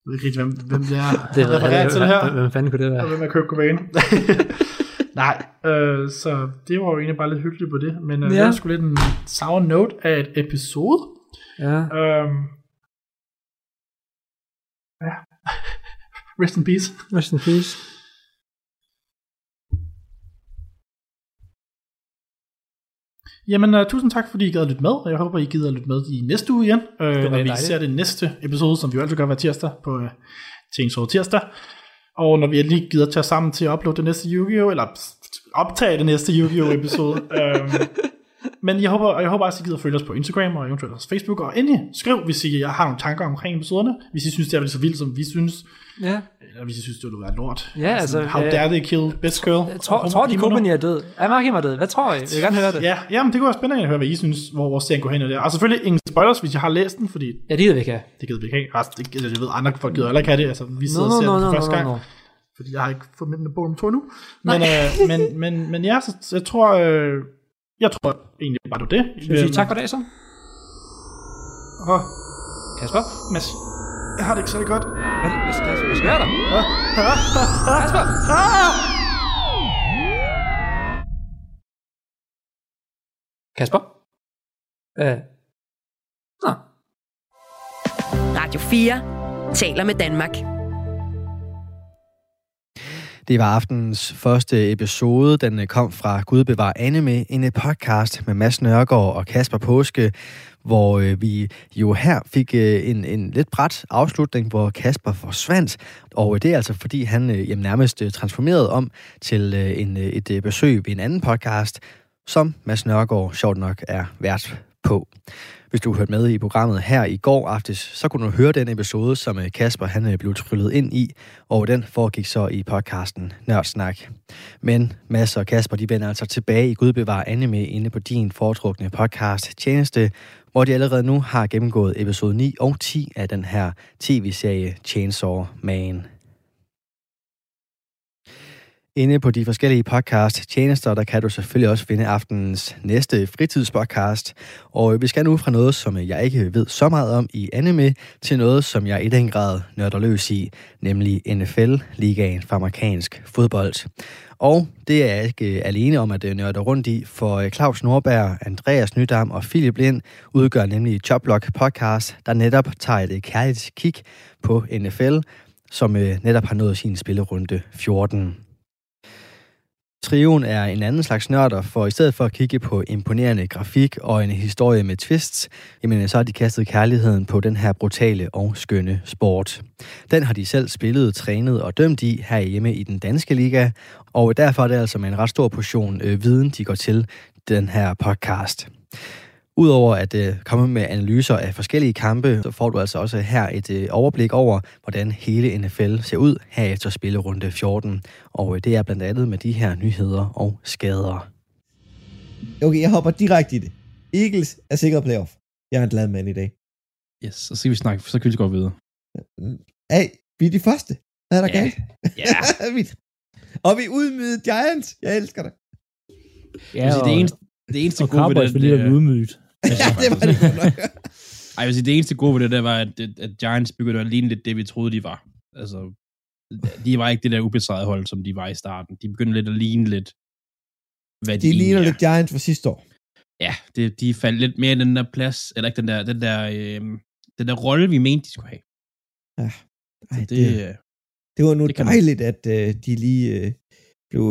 Jeg ved ikke rigtig, hvem, hvem det er, Det jeg, til her. hvem, hvem fanden kunne det være? Og hvem er Kurt Cobain? Nej, øh, så det var jo egentlig bare lidt hyggeligt på det, men øh, Ja. det var sgu lidt en sour note af et episode. Ja. Øhm, ja. Rest in peace. Rest in peace. Jamen, uh, tusind tak, fordi I gad at lytte med, og jeg håber, I gider at lytte med i næste uge igen, øh, når vi dejligt. ser det næste episode, som vi jo altid gør hver tirsdag på uh, Chains over tirsdag. Og når vi endelig gider tage sammen til at uploade det næste Yu-Gi-Oh! eller optage det næste Yu-Gi-Oh! episode. øhm, men jeg håber, jeg håber også, at I gider følge os på Instagram og eventuelt også Facebook. Og endelig skriv, hvis I har nogle tanker omkring episoderne. Hvis I synes, det er så vildt, som vi synes. Ja. Eller hvis I synes, det ville være lort. Ja, altså, How øh, dare they kill best girl? Jeg tror, tror de Kobani er død. Er Markim er død? Hvad tror I? Jeg vil gerne høre det. Ja, jamen, det kunne være spændende at høre, hvad I synes, hvor vores serien går hen og der. Og selvfølgelig ingen spoilers, hvis I har læst den, fordi Ja, det gider vi ikke have. det gider vi ikke have. Altså, det, jeg ved, andre folk gider heller ikke have det. Altså, vi sidder No, og ser no, den no, for no, første no, gang. no. Fordi jeg har ikke fået med bog nummer to endnu. Men, øh, men, men, men ja, så, så jeg tror, øh, jeg tror egentlig bare, du det. Skal vi sige øhm. tak for dag så? Og Kasper? Mads? Jeg har det ikke særlig godt. Hvad, hvad, hvad, hvad sker der? Kasper! Ah! Kasper? Øh. Nå. Radio 4 taler med Danmark. Det var aftenens første episode. Den øh, kom fra Gud bevar anime, en øh, podcast med Mads Nørgaard og Kasper Påske, hvor øh, vi jo her fik en, en lidt bræt afslutning, hvor Kasper forsvandt. Og det er altså fordi, han jamen, nærmest transformerede om til en, et besøg i en anden podcast, som Mads Nørgaard sjovt nok er vært på. Hvis du hørte med i programmet her i går aftes, så kunne du høre den episode, som øh, Kasper han øh, blev tryllet ind i, og den foregik så i podcasten Nørdsnak. Men Mads og Kasper, de vender altså tilbage i Gudbevar anime inde på din foretrukne podcast tjeneste, hvor de allerede nu har gennemgået episode 9 og 10 af den her tv-serie Chainsaw Man. Inde på de forskellige podcast-tjenester, der kan du selvfølgelig også finde aftenens næste fritidspodcast. Og vi skal nu fra noget, som jeg ikke ved så meget om i anime, til noget, som jeg i den grad nørder løs i, nemlig NFL-ligaen for amerikansk fodbold. Og det er jeg ikke alene om at øh, nørde rundt i, for øh, Claus Norberg, Andreas Nydam og Philip Lind udgør nemlig Choplock podcast, der netop tager et kærligt kig på NFL, som øh, netop har nået sin spillerunde 14. Trioen er en anden slags nørder, for i stedet for at kigge på imponerende grafik og en historie med twists, jamen så har de kastet kærligheden på den her brutale og skønne sport. Den har de selv spillet, trænet og dømt i her hjemme i den danske liga, og derfor er det altså med en ret stor portion øh, viden, de går til den her podcast. Udover at øh, komme med analyser af forskellige kampe, så får du altså også her et øh, overblik over, hvordan hele NFL ser ud her efter spillerunde 14. Og øh, det er blandt andet med de her nyheder og skader. Okay, jeg hopper direkte i det. Eagles er sikret playoff. Jeg er en glad mand i dag. Yes, så skal vi snakke, så kan vi gå videre. Hey, vi er de første. Hvad er der Ja. galt? Ja. Vi- og vi udmydede Giants. Jeg elsker det. Jeg vil sige, det eneste, det eneste og gode ved Cowboys det, være udmyget. Ja, det var det nok. ej, jeg sige, det eneste gode ved det, der var, at, at, Giants begyndte at ligne lidt det, vi troede, de var. Altså, de var ikke det der ubesejrede hold, som de var i starten. De begyndte lidt at ligne lidt, hvad de, De ligner er. lidt Giants fra sidste år. Ja, det, de faldt lidt mere i den der plads, eller ikke den der, den der, øh, den der rolle, vi mente, de skulle have. Ej, Så det, det, det, øh, det var nu det kan man- dejligt, at uh, de lige uh, blev,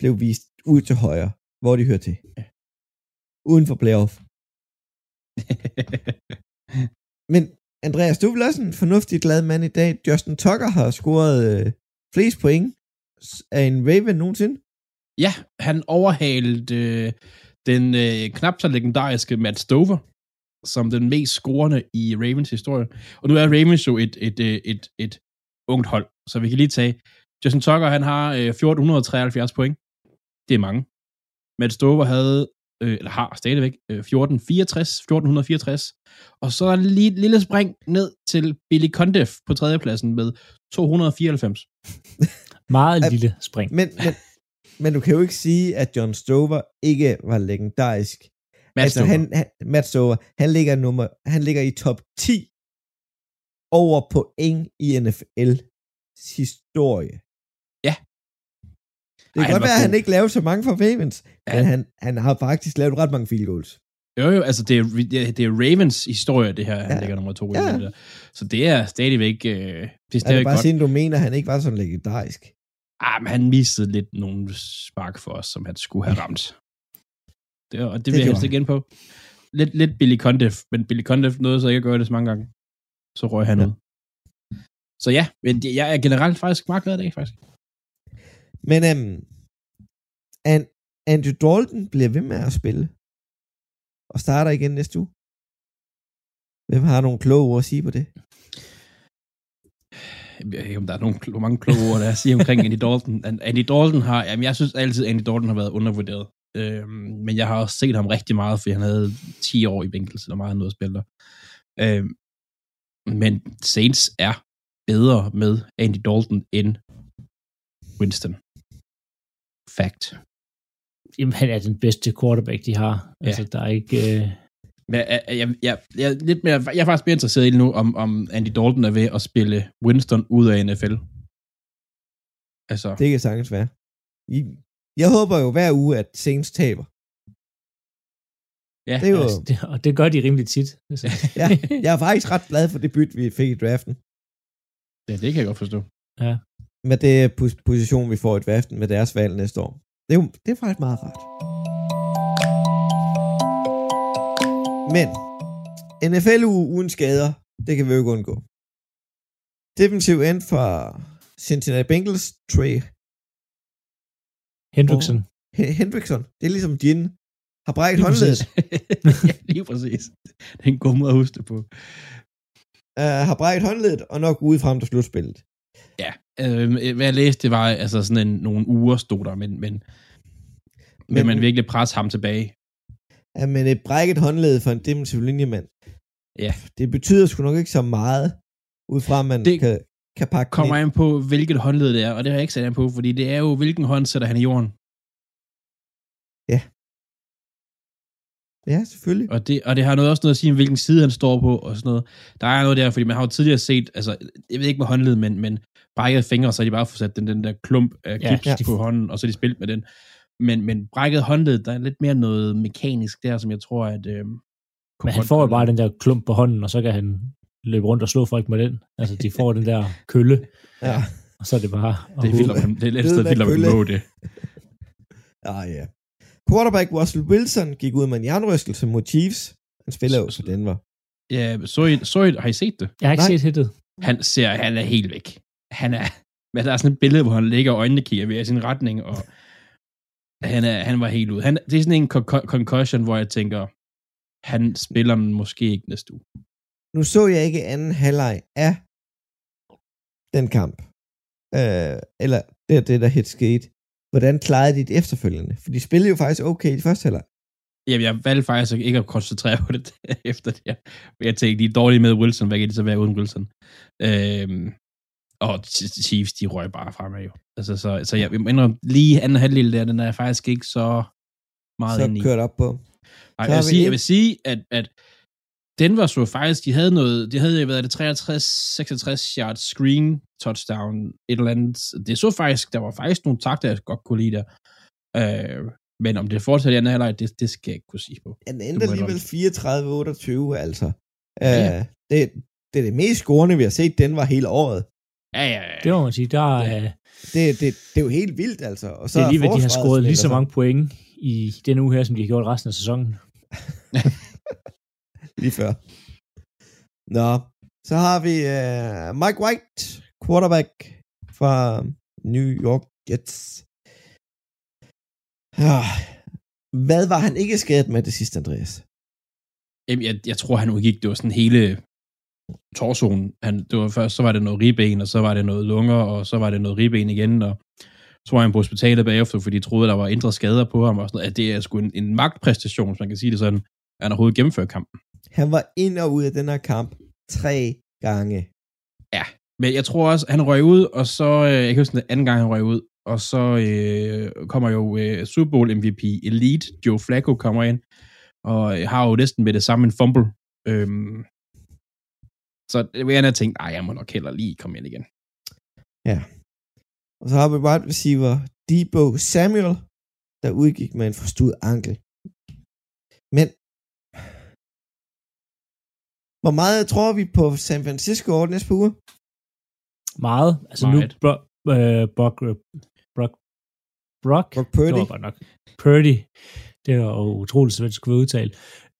blev vist ud til højre, hvor de hører til. Uden for playoff. Men Andreas, du er vel også en fornuftig glad mand i dag. Justin Tucker har scoret øh, flest point af en Raven nogensinde. Ja, han overhalede øh, den øh, knap så legendariske Matt Stover, som den mest scorende i Ravens historie. Og nu er Ravens jo et, et, et, et, et ungt hold, så vi kan lige tage. Justin Tucker, han har øh, 1473 point. Det er mange. Matt Stover havde, øh, eller har stadigvæk, øh, 1464, 1464. Og så er der lige et lille spring ned til Billy Condeff på tredjepladsen med 294. Meget lille spring. Men, men, men du kan jo ikke sige, at John Stover ikke var legendarisk. Matt altså, Stover. han, han, Matt Stover, han ligger, nummer, han ligger i top 10 over point i NFL historie. Det kan Ej, han godt være, at han ikke lavede så mange for Ravens, Ja. men han, han har faktisk lavet ret mange field goals. Jo, jo, altså det er, det- er Ravens historie, det her, han Ja. ligger nummer to i. Ja. det der. Så det er stadigvæk, øh, det er Er det stadigvæk bare siden, du mener, at han ikke var så legendarisk? Ah, men han missede lidt nogle spark for os, som han skulle have ramt. Det, og det, Det vil jeg helst igen på. Lidt, lidt Billy Condeff, men Billy Condeff nåede så ikke at gøre det så mange gange. Så røg han Ja. ud. Så ja, men jeg er generelt faktisk meget glad i dag, faktisk. Men øhm, um, and, Andrew Dalton bliver ved med at spille. Og starter igen næste uge. Hvem har nogle kloge ord at sige på det? Jeg ved ikke, om der er nogle, hvor mange kloge ord, der er at sige omkring Andy Dalton. Andy Dalton har, jamen jeg synes altid, Andy Dalton har været undervurderet. Øhm, men jeg har også set ham rigtig meget, fordi han havde 10 år i Bengals, så der er meget noget at spille der. Øhm, men Saints er bedre med Andy Dalton end Winston. Fact. Jamen, han er den bedste quarterback, de har. Ja. Altså, der er ikke... Øh... Men jeg, jeg, jeg, jeg, jeg, er lidt mere, jeg er faktisk mere interesseret i nu, om, om Andy Dalton er ved at spille Winston ud af NFL. Altså, Det kan sagtens være. I- Jeg håber jo hver uge, at Saints taber. Ja, Det er jo, Altså, det, og det gør de rimelig tit. Altså. ja, jeg er faktisk ret glad for det bytte, vi fik i draften. ja, det kan jeg godt forstå. Med det pos- position, vi får i draften med deres valg næste år. Det er, jo, det er faktisk meget rart. Men NFL uden skader, det kan vi jo ikke undgå. Defensiv end fra Cincinnati Bengals, Trey Hendrickson. H- Hendrickson. Det er ligesom Gin. Har brækket håndledet. ja, lige præcis. Det er en god måde at huske det på. Uh, har brækket håndledet, og nok ude frem til slutspillet. Ja, øh, hvad jeg læste, det var altså sådan en, nogle uger stod der, men, men, men, men man virkelig presse ham tilbage. Ja, men et brækket håndled for en defensiv linjemand, Ja. det betyder sgu nok ikke så meget, ud fra at man Det kan, kan pakke Kommer ind. an på, hvilket håndled det er, og det har jeg ikke sat an på, fordi det er jo, hvilken hånd sætter han i jorden. Ja, selvfølgelig. Og det, og det har noget også noget at sige om, hvilken side han står på, og sådan noget. Der er noget der, fordi man har jo tidligere set, altså, jeg ved ikke med håndled, men, men brækket fingre, så har de bare fået sat den, den der klump af Ja, gips ja. på hånden, og så har de spillet med den. Men, men brækket håndled, der er lidt mere noget mekanisk der, som jeg tror, at... Øh, Men han får jo bare den der klump på hånden, og så kan han løbe rundt og slå folk med den. Altså, de får den der kølle, Ja. og så er det bare... Det er vildt, om- det er lidt vildt, kølle? man må det. Ah, ja. Quarterback Russell Wilson gik ud med en jernrystelse mod Chiefs. Han spiller jo for Denver. Ja, så I, så I, har I set det? Jeg har ikke Nej. set hittet. Han ser, han er helt væk. Han er, men der er sådan et billede, hvor han ligger og øjnene kigger ved i sin retning, og han, er, han var helt ude. Han, det er sådan en con- concussion, hvor jeg tænker, han spiller måske ikke næste uge. Nu så jeg ikke anden halvleg af den kamp. Øh, eller det, det der hit skete. Hvordan klarede de det efterfølgende? For de spillede jo faktisk okay i første halvleg. Jamen, jeg valgte faktisk ikke at koncentrere på det efter det her. Jeg tænkte, de er dårlige med Wilson. Hvad kan de så være uden Wilson? Øhm, og Chiefs, de røg bare fremad jo. Altså, så, så jeg mener, lige anden halvdel der, den er jeg faktisk ikke så meget Så inde i. kørt op på. Nej, Så jeg, vil vi sige, jeg vil sige, at, at Denver så faktisk, de havde noget, de havde været det 63-66 yard screen touchdown, et eller andet. Det så faktisk, der var faktisk nogle takter, jeg godt kunne lide der. Øh, men om det fortsætter i anden halvleg, det, det skal jeg ikke kunne sige på. Ja, Den endte alligevel 34-28, altså. Ja, Øh, ja. det, det er det mest scorende, vi har set den var hele året. Ja, ja, ja. Det må man sige, der er, Det, det, det er jo helt vildt, altså. Og så det er lige ved, de har scoret lige så mange point i denne uge her, som de har gjort resten af sæsonen. Lige før. Nå, så har vi uh, Mike White, quarterback fra New York Jets. Ah, hvad var han ikke skadet med det sidste, Andreas? Jamen, jeg, jeg tror, han udgik, det var sådan hele torsoen. Han, det var først, så var det noget ribben, og så var det noget lunger, og så var det noget ribben igen, og så var han på hospitalet bagefter, fordi de troede, der var indre skader på ham, og sådan noget. At det er sgu en, en magtpræstation, hvis man kan sige det sådan, at han overhovedet gennemfører kampen. Han var ind og ud af den her kamp tre gange. Men jeg tror også, han røg ud, og så, øh, jeg kan huske den anden gang, han røg ud, og så øh, kommer jo øh, Super Bowl MVP Elite, Joe Flacco kommer ind, og øh, har jo næsten med det samme en fumble. Øhm, så det vil jeg have tænkt, nej, jeg må nok heller lige komme ind igen. Og så har vi wide receiver Debo Samuel, der udgik med en forstuet ankel. Men hvor meget tror vi på San Francisco over den næste uge? Meget. Altså Meget. nu, Brock, øh, Brock, Brock, Brock, Brock det Purdy? var godt nok. Purdy, det var utroligt svært at skulle udtale.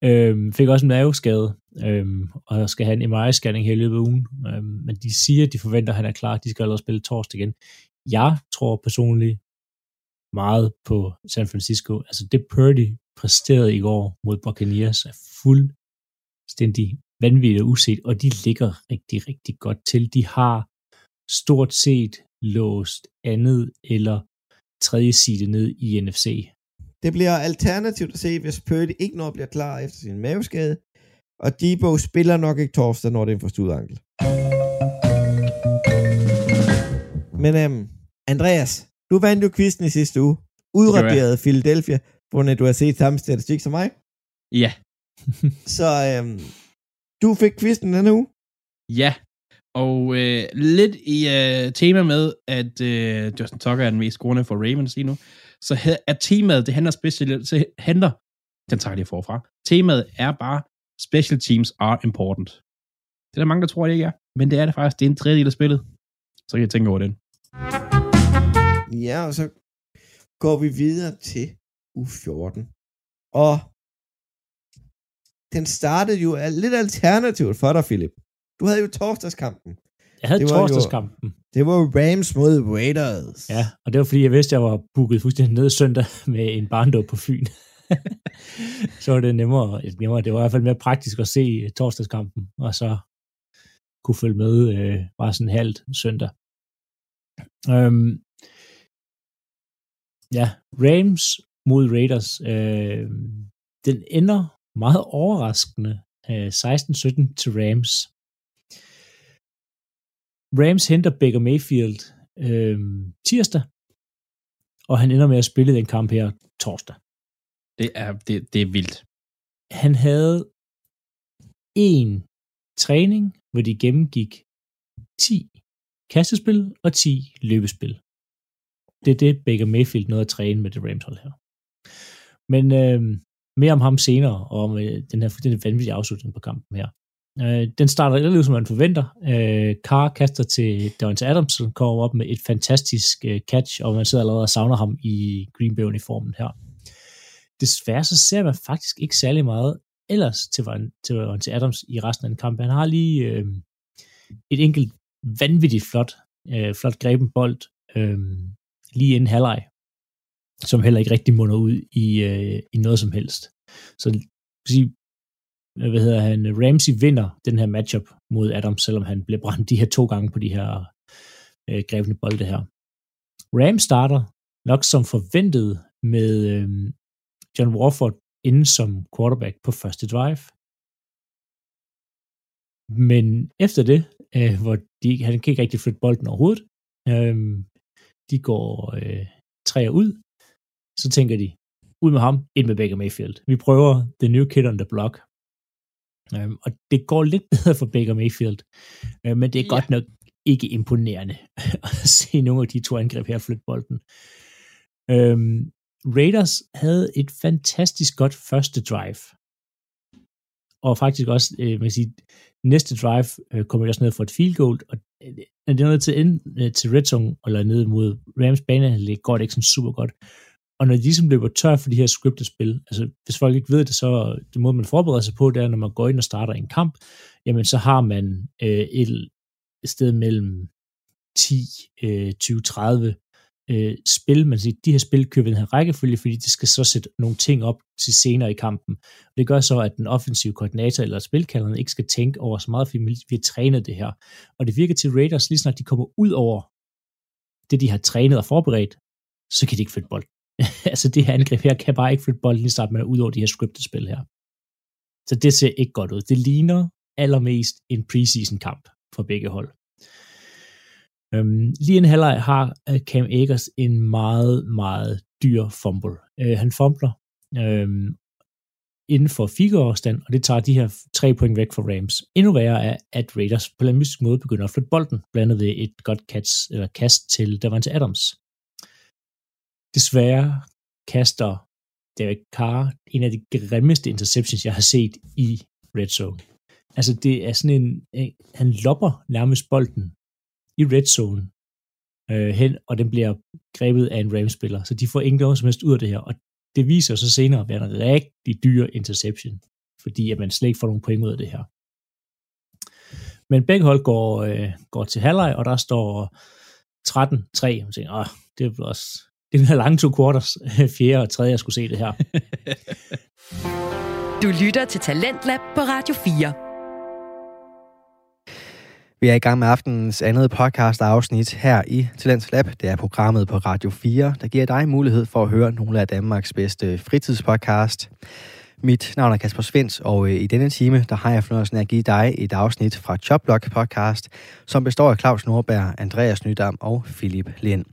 Øhm, fik også en maveskade, øhm, og skal have en MRI-scanning her i løbet af ugen. Øhm, men de siger, at de forventer, at han er klar. De skal allerede spille torsdag igen. Jeg tror personligt meget på San Francisco. Altså det Purdy præsterede i går mod Buccaneers er fuldstændig vanvittigt uset, og de ligger rigtig, rigtig godt til. De har stort set låst andet eller tredje side ned i NFC. Det bliver alternativt at se, hvis Purdy ikke når bliver klar efter sin maveskade, og Debo spiller nok ikke torsdag, når det er en forstuet ankel. Men øhm, Andreas, du vandt jo quizzen i sidste uge. Udraderet Philadelphia, hvor du har set samme statistik som mig. Ja, Så øhm, du fik quizzen denne uge. ja. Og øh, lidt i øh, tema med, at øh, Justin Tucker er den mest scorende for Ravens lige nu, så er temaet, det handler specielt, så handler den tager de forfra. Temaet er bare, special teams are important. Det er der mange, der tror, det ikke er, men det er det faktisk. Det er en tredjedel af spillet. Så kan jeg tænke over den. Ja, og så går vi videre til U14. Og den startede jo lidt alternativt for dig, Philip. Du havde jo torsdagskampen. Jeg havde Det var jo- torsdagskampen. Det var Rams mod Raiders. Ja, og det var fordi, jeg vidste, at jeg var booket fuldstændig ned søndag med en barndåb på Fyn. så var det nemmere, nemmere. Det var i hvert fald mere praktisk at se øh, torsdagskampen, og så kunne følge med øh, bare sådan halvt søndag. Øhm, ja, Rams mod Raiders. Øh, den ender meget overraskende øh, 16-17 til Rams. Rams henter Baker Mayfield øh, tirsdag, og han ender med at spille den kamp her torsdag. Det er, det, det er vildt. Han havde en træning, hvor de gennemgik 10 kastespil og 10 løbespil. Det er det, Baker Mayfield nåede at træne med det Rams hold her. Men øh, mere om ham senere, og om øh, den her fuldstændig vanvittige afslutning på kampen her. Øh, den starter lidt som man forventer. Øh, Carr kaster til Davante Adams, som kommer op med et fantastisk øh, catch, og man sidder allerede og savner ham i Green Bay-uniformen her. Desværre så ser man faktisk ikke særlig meget ellers til, Van- til Adams i resten af den kamp. Han har lige øh, et enkelt vanvittigt flot, øh, flot greben bold øh, lige inden halvleg, som heller ikke rigtig munder ud i, øh, i noget som helst. Så sige, øh, hvad hedder han, Ramsey vinder den her matchup mod Adams, selvom han blev brændt de her to gange på de her øh, grebne bolde her. Ram starter nok som forventet med øh, John Warford inde som quarterback på første drive. Men efter det, øh, hvor de, han kan ikke rigtig flytte bolden overhovedet, øh, de går øh, træer ud, så tænker de, ud med ham, ind med Baker Mayfield. Vi prøver the new kid on the block. Øhm, og det går lidt bedre for Baker Mayfield, øh, men det er ja. godt nok ikke imponerende at se nogle af de to angreb her flytte bolden. Øhm, Raiders havde et fantastisk godt første drive. Og faktisk også, øh, man kan sige, næste drive øh, kommer også ned for et field goal, og øh, det er ned til, ind, øh, til red zone, eller ned mod Rams bane, går det ikke sådan super godt. Og når de ligesom løber tør for de her scripted spil, altså hvis folk ikke ved det, så det måde man forbereder sig på, det er, når man går ind og starter en kamp, jamen så har man øh, et, et sted mellem 10, øh, 20, 30 øh, spil, man siger, de her spil kører ved den her rækkefølge, fordi det skal så sætte nogle ting op til senere i kampen. Og det gør så, at den offensive koordinator eller spilkalderen ikke skal tænke over så meget, fordi vi har trænet det her. Og det virker til Raiders, lige snart de kommer ud over det, de har trænet og forberedt, så kan de ikke flytte bold. altså det her angreb her kan bare ikke flytte bolden i starten med ud over de her scripted spil her. Så det ser ikke godt ud. Det ligner allermest en preseason kamp for begge hold. Øhm, lige en halvleg har øh, Cam Akers en meget, meget dyr fumble. Øh, han fumbler øhm, inden for figureafstand, og det tager de her tre point væk fra Rams. Endnu værre er, at Raiders på en mystisk måde begynder at flytte bolden, blandet ved et godt catch, eller kast til Davante Adams. Desværre kaster Derek Carr en af de grimmeste interceptions, jeg har set i red zone. Altså det er sådan en, han lopper nærmest bolden i red zone øh, hen, og den bliver grebet af en Rams-spiller, så de får ingen noget som helst ud af det her, og det viser sig senere at være en rigtig dyr interception, fordi at man slet ikke får nogen point ud af det her. Men begge hold går, øh, går til halvleg, og der står 13-3, Man tænker, Åh, det er også det er lange to quarters, fjerde og tredje, jeg skulle se det her. Du lytter til Talentlab på Radio 4. Vi er i gang med aftenens andet podcast afsnit her i Talents Lab. Det er programmet på Radio 4, der giver dig mulighed for at høre nogle af Danmarks bedste fritidspodcast. Mit navn er Kasper Svens, og øh, i denne time, der har jeg fornøjelsen af at give dig et afsnit fra Choplock podcast, som består af Claus Nordberg, Andreas Nydam og Philip Lind.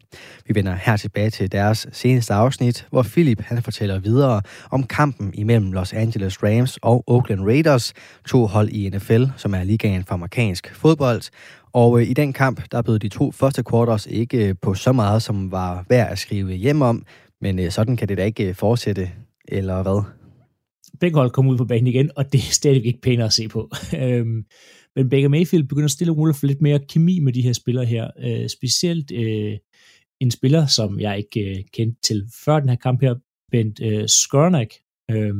Vi vender her tilbage til deres seneste afsnit, hvor Philip han fortæller videre om kampen imellem Los Angeles Rams og Oakland Raiders, to hold i NFL, som er ligaen for amerikansk fodbold. Og øh, i den kamp, der bød de to første quarters ikke øh, på så meget, som var værd at skrive hjem om, men sådan kan det da ikke fortsætte, eller hvad? Begge hold ud på banen igen, og det er stadigvæk ikke pænere at se på. Øhm, men Baker Mayfield begynder stille og roligt at få lidt mere kemi med de her spillere her. Øh, specielt øh, en spiller, som jeg ikke øh, kendte til før den her kamp her, Bent øh, Skornak, øh,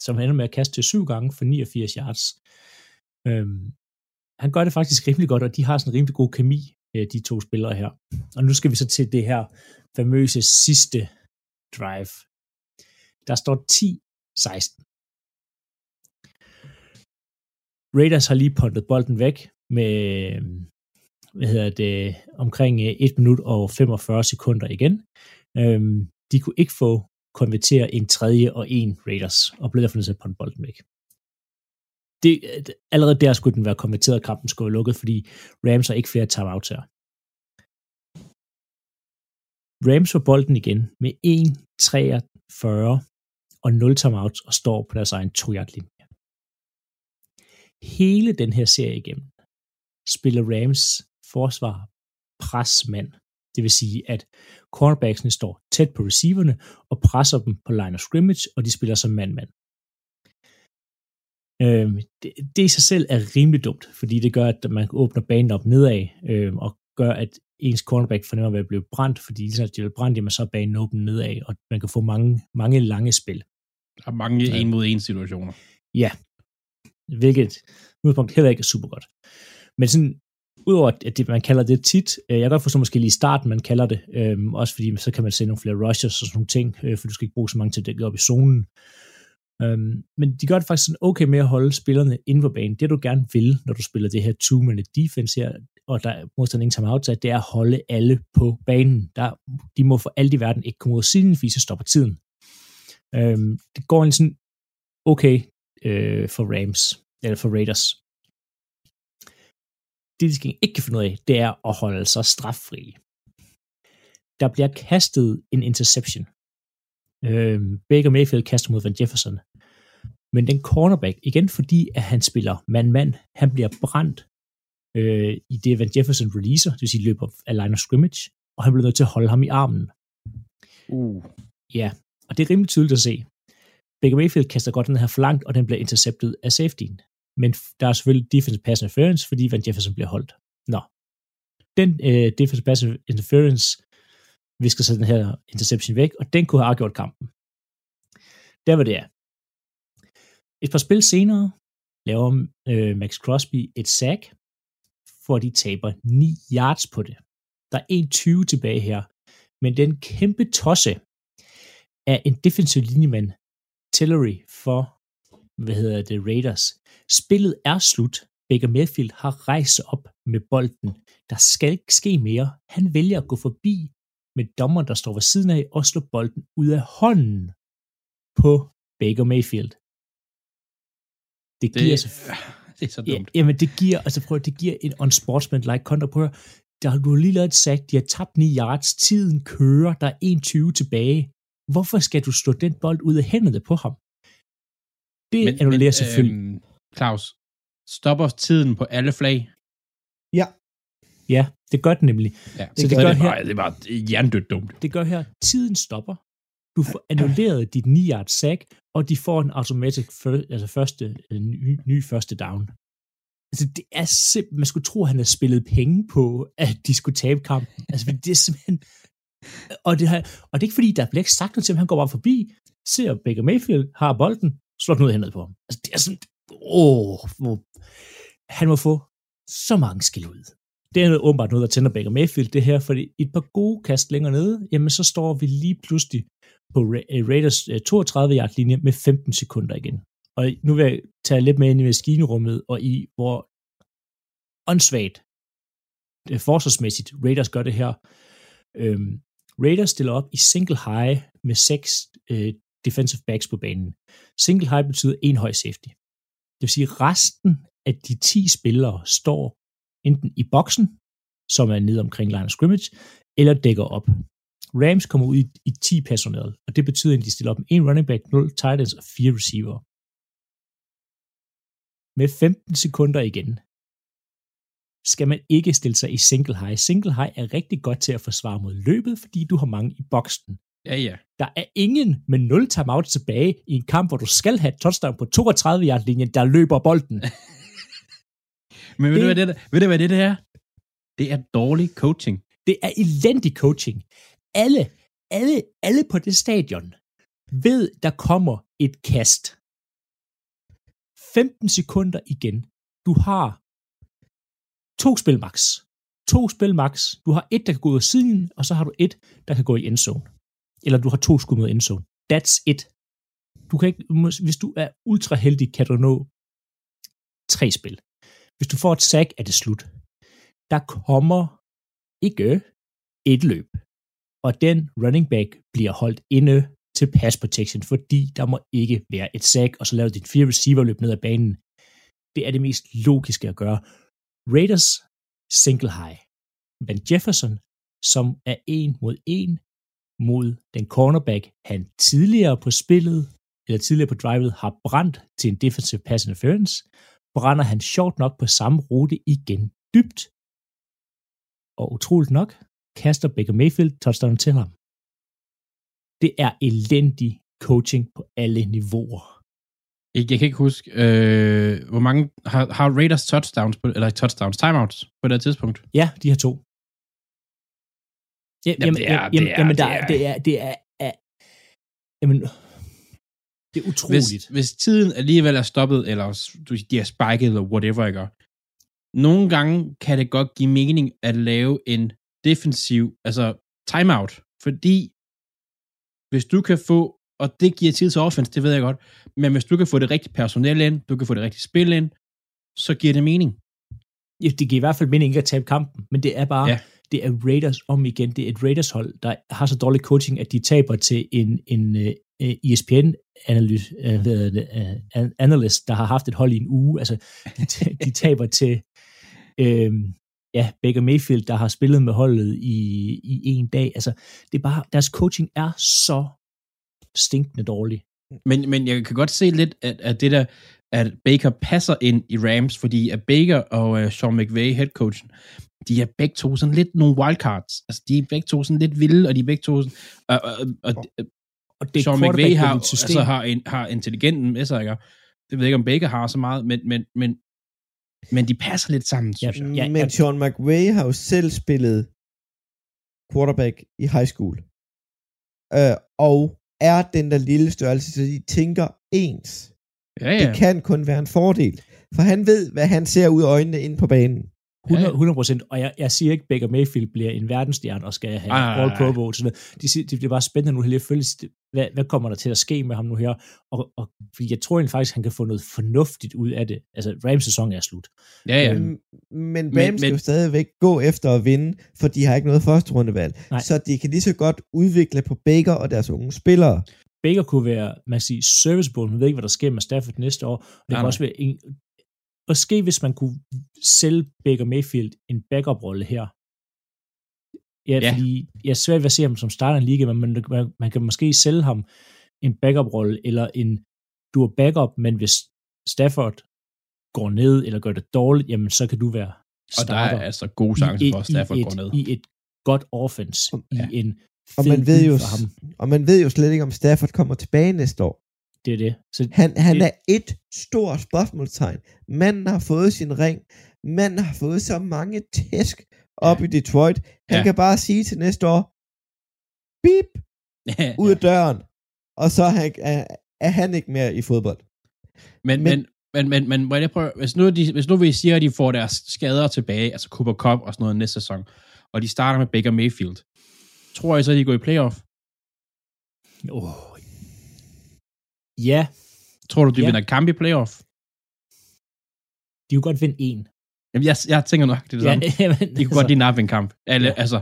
som ender med at kaste til syv gange for 89 yards. Øh, han gør det faktisk rimelig godt, og de har sådan en rimelig god kemi, øh, de to spillere her. Og nu skal vi så til det her famøse sidste drive. Der står 10-16. Raiders har lige puntet bolden væk med hvad hedder det, omkring øh, 1 minut og 45 sekunder igen. Øhm, de kunne ikke få konvertere en tredje og en Raiders, og blev derfor nødt til at ponde bolden væk. Det, øh, allerede der skulle den være konverteret, kampen skulle være lukket, fordi Rams har ikke flere timeouts her. Rams får bolden igen med 1-43 og 0 timeouts og står på deres egen 2 linje hele den her serie igennem spiller Rams forsvar presmand. Det vil sige, at cornerbacksene står tæt på receiverne og presser dem på line of scrimmage, og de spiller som mand-mand. Øhm, det, det i sig selv er rimelig dumt, fordi det gør, at man åbner banen op nedad, øhm, og gør, at ens cornerback fornemmer ved at blive brændt, fordi lige så de bliver brændt, jamen så er banen åben nedad, og man kan få mange, mange lange spil. Og mange ja. en mod en situationer. Ja, hvilket udgangspunkt heller ikke er super godt. Men sådan, udover at det, man kalder det tit, øh, jeg kan godt forstå måske lige i starten, man kalder det, øh, også fordi så kan man se nogle flere rushes og sådan nogle ting, øh, for du skal ikke bruge så mange til at dække op i zonen. Øh, men de gør det faktisk sådan okay med at holde spillerne inde på banen. Det du gerne vil, når du spiller det her two-minute defense her, og der er modstand ingen timeout, det er at holde alle på banen. Der, de må for alt i verden ikke komme ud af siden, fordi så stopper tiden. Øh, det går en sådan okay øh, for Rams, eller for Raiders. Det, de ikke kan finde ud af, det er at holde sig straffri. Der bliver kastet en interception. Øh, Baker Mayfield kaster mod Van Jefferson. Men den cornerback, igen fordi at han spiller mand-mand, han bliver brændt øh, i det Van Jefferson releaser, det vil sige løber af line of scrimmage, og han bliver nødt til at holde ham i armen. Uh. Ja, og det er rimelig tydeligt at se. Baker Mayfield kaster godt den her for langt, og den bliver interceptet af safetyen. Men der er selvfølgelig defensive pass interference, fordi Van Jefferson bliver holdt. Nå. Den øh, defensive pass interference visker så den her interception væk, og den kunne have afgjort kampen. Der var det er. Et par spil senere laver øh, Max Crosby et sack, for de taber 9 yards på det. Der er 1.20 tilbage her, men den kæmpe tosse af en defensiv linjemand, Tillery for, hvad hedder det, Raiders. Spillet er slut. Baker Mayfield har rejst op med bolden. Der skal ikke ske mere. Han vælger at gå forbi med dommer, der står ved siden af, og slå bolden ud af hånden på Baker Mayfield. Det giver det, så... det er så dumt. Ja, jamen, det giver, altså prøv, det giver en unsportsmanlike. Prøv at, der har du lige lavet et sack, de har tabt 9 yards, tiden kører, der er 1-20 tilbage. Hvorfor skal du slå den bold ud af hænderne på ham? Det men, annullerer selvfølgelig. Øh, Claus, stopper tiden på alle flag? Ja. Ja, det gør den nemlig. Ja, så det, gør det, her, bare, det er bare hjernedødt dumt. det gør her, tiden stopper. Du får annulleret dit 9 yard sack, og de får en automatisk før, altså første, ny, ny første down. Altså, det er simpelthen, man skulle tro, at han havde spillet penge på, at de skulle tabe kampen. Altså, det er simpelthen, og det, her, og det er ikke fordi, der bliver ikke sagt noget til ham, han går bare forbi, ser Baker Mayfield, har bolden, slår den ud henad på ham. Altså, det er sådan, åh, hvor, han må få så mange skil ud. Det er noget, åbenbart noget, der tænder Baker Mayfield, det her, fordi et par gode kast længere nede, jamen så står vi lige pludselig på eh, Raiders eh, 32-yard linje med 15 sekunder igen. Og nu vil jeg tage lidt med ind i maskinrummet, og i hvor åndssvagt eh, forsvarsmæssigt Raiders gør det her. Øhm, Raiders stiller op i single high med seks øh, defensive backs på banen. Single high betyder en høj safety. Det vil sige, at resten af de 10 spillere står enten i boksen, som er nede omkring line of scrimmage, eller dækker op. Rams kommer ud i, i 10 personel, og det betyder, at de stiller op med en running back, 0 tight ends og 4 receiver. Med 15 sekunder igen, skal man ikke stille sig i single high. Single high er rigtig godt til at forsvare mod løbet, fordi du har mange i boksen. Ja, ja. Der er ingen med 0 timeout tilbage i en kamp, hvor du skal have touchdown på 32 yard linjen der løber bolden. Men ved, Det- du, hvad det, ved du, hvad det, det er? Det er dårlig coaching. Det er elendig coaching. Alle, alle, alle på det stadion ved, der kommer et kast. 15 sekunder igen. Du har to spil max. To spil max. Du har et, der kan gå ud af siden, og så har du et, der kan gå i endzone. Eller du har to skud mod endzone. That's it. Du kan ikke, hvis du er ultra heldig, kan du nå tre spil. Hvis du får et sack, er det slut. Der kommer ikke et løb. Og den running back bliver holdt inde til pass protection, fordi der må ikke være et sack, og så laver din fire receiver løb ned ad banen. Det er det mest logiske at gøre. Raiders single high. Van Jefferson, som er en mod en mod den cornerback, han tidligere på spillet, eller tidligere på drivet, har brændt til en defensive pass interference, brænder han sjovt nok på samme rute igen dybt, og utroligt nok, kaster Baker Mayfield touchdown til ham. Det er elendig coaching på alle niveauer. Jeg, jeg kan ikke huske, øh, hvor mange har, har Raiders touchdowns, på, eller touchdowns, timeouts på det her tidspunkt? Ja, de her to. Ja, Jamen, det er- jamen, det er- jamen, der, det er- det er, det er, er, jamen, det er Hvis, utroligt. hvis tiden alligevel er stoppet, eller du, de er spiket, eller whatever, ikke? Nogle gange kan det godt give mening at lave en defensiv, altså timeout, fordi hvis du kan få, og det giver tid til offense, det ved jeg godt, men hvis du kan få det rigtige personel ind, du kan få det rigtige spil ind, så giver det mening. Ja, det giver i hvert fald mening ikke at tabe kampen, men det er bare, Ja. det er Raiders om igen. Det er et Raiders hold, der har så dårlig coaching, at de taber til en, en uh, ESPN analyst, uh, det, uh, analyst, der har haft et hold i en uge. Altså, de taber til øh, ja, Baker Mayfield, der har spillet med holdet i, i en dag. Altså, det er bare, deres coaching er så stinkende dårlig. Men, men jeg kan godt se lidt, at, at det der, at Baker passer ind i Rams, fordi at Baker og uh, Sean McVay, headcoachen, de er begge to sådan lidt nogle wildcards. Altså, de er begge to sådan lidt vilde, og de er begge to sådan, og, og, og, og Og det Sean McVay har, altså, har, en, har intelligenten med sig, ikke? Det ved jeg ikke, om Baker har så meget, men, men, men, men de passer lidt sammen, synes Ja, jeg. ja, Men. Sean McVay har jo selv spillet quarterback i high school. Øh, og er den der lille størrelse, så de tænker ens. Ja, Det ja. kan kun være en fordel. For han ved, hvad han ser ud af øjnene inde på banen. 100, 100 procent, og jeg, jeg siger ikke, at Baker Mayfield bliver en verdensstjerne og skal have Ej, All Pro. Bowl. Sådan noget. De siger, det bliver bare spændende nu lige at følge, hvad, hvad kommer der til at ske med ham nu her? Og, og fordi jeg tror egentlig faktisk, han kan få noget fornuftigt ud af det. Altså, Rams sæson er slut. Ja, ja. Mm, Men Rams Men- skal men- jo stadigvæk gå efter at vinde, for de har ikke noget første rundevalg. Nej. Så de kan lige så godt udvikle på Baker og deres unge spillere. Baker kunne være, man kan sige, serviceable. Man ved ikke, hvad der sker med Stafford næste år. Og det Nej, kan nej. også være en, måske hvis man kunne sælge Baker Mayfield en backup-rolle her. Ja, Ja. fordi jeg er svært ved at se ham som starter i en liga, men man, man, man kan måske sælge ham en backup-rolle, eller en, du er backup, men hvis Stafford går ned, eller gør det dårligt, jamen så kan du være Og der er altså gode chancer for, et- at Stafford i går et, ned. I et godt offense, Ja. i en Og man ved jo, og man ved jo slet ikke, om Stafford kommer tilbage næste år. Det er det. Så Han, han Det- er et stort spørgsmålstegn. Manden har fået sin ring. Manden har fået så mange tæsk op i Detroit. Han Ja. kan bare sige til næste år, bip, ud af døren. Og så er han, er, er han ikke mere i fodbold. Men, Men- men, men, men, men må jeg prøve, hvis nu, de, hvis nu vi siger, at de får deres skader tilbage, altså Cooper Cup og sådan noget næste sæson, og de starter med Baker Mayfield, tror jeg så, at de går i playoff? oh, ja, Tror du, de Ja. vinder kamp i playoff? de kunne godt vinde en. Jamen, jeg, jeg tænker nok det, er det samme. jamen, De kunne godt lige nappe en kamp. Alle, Ja. altså,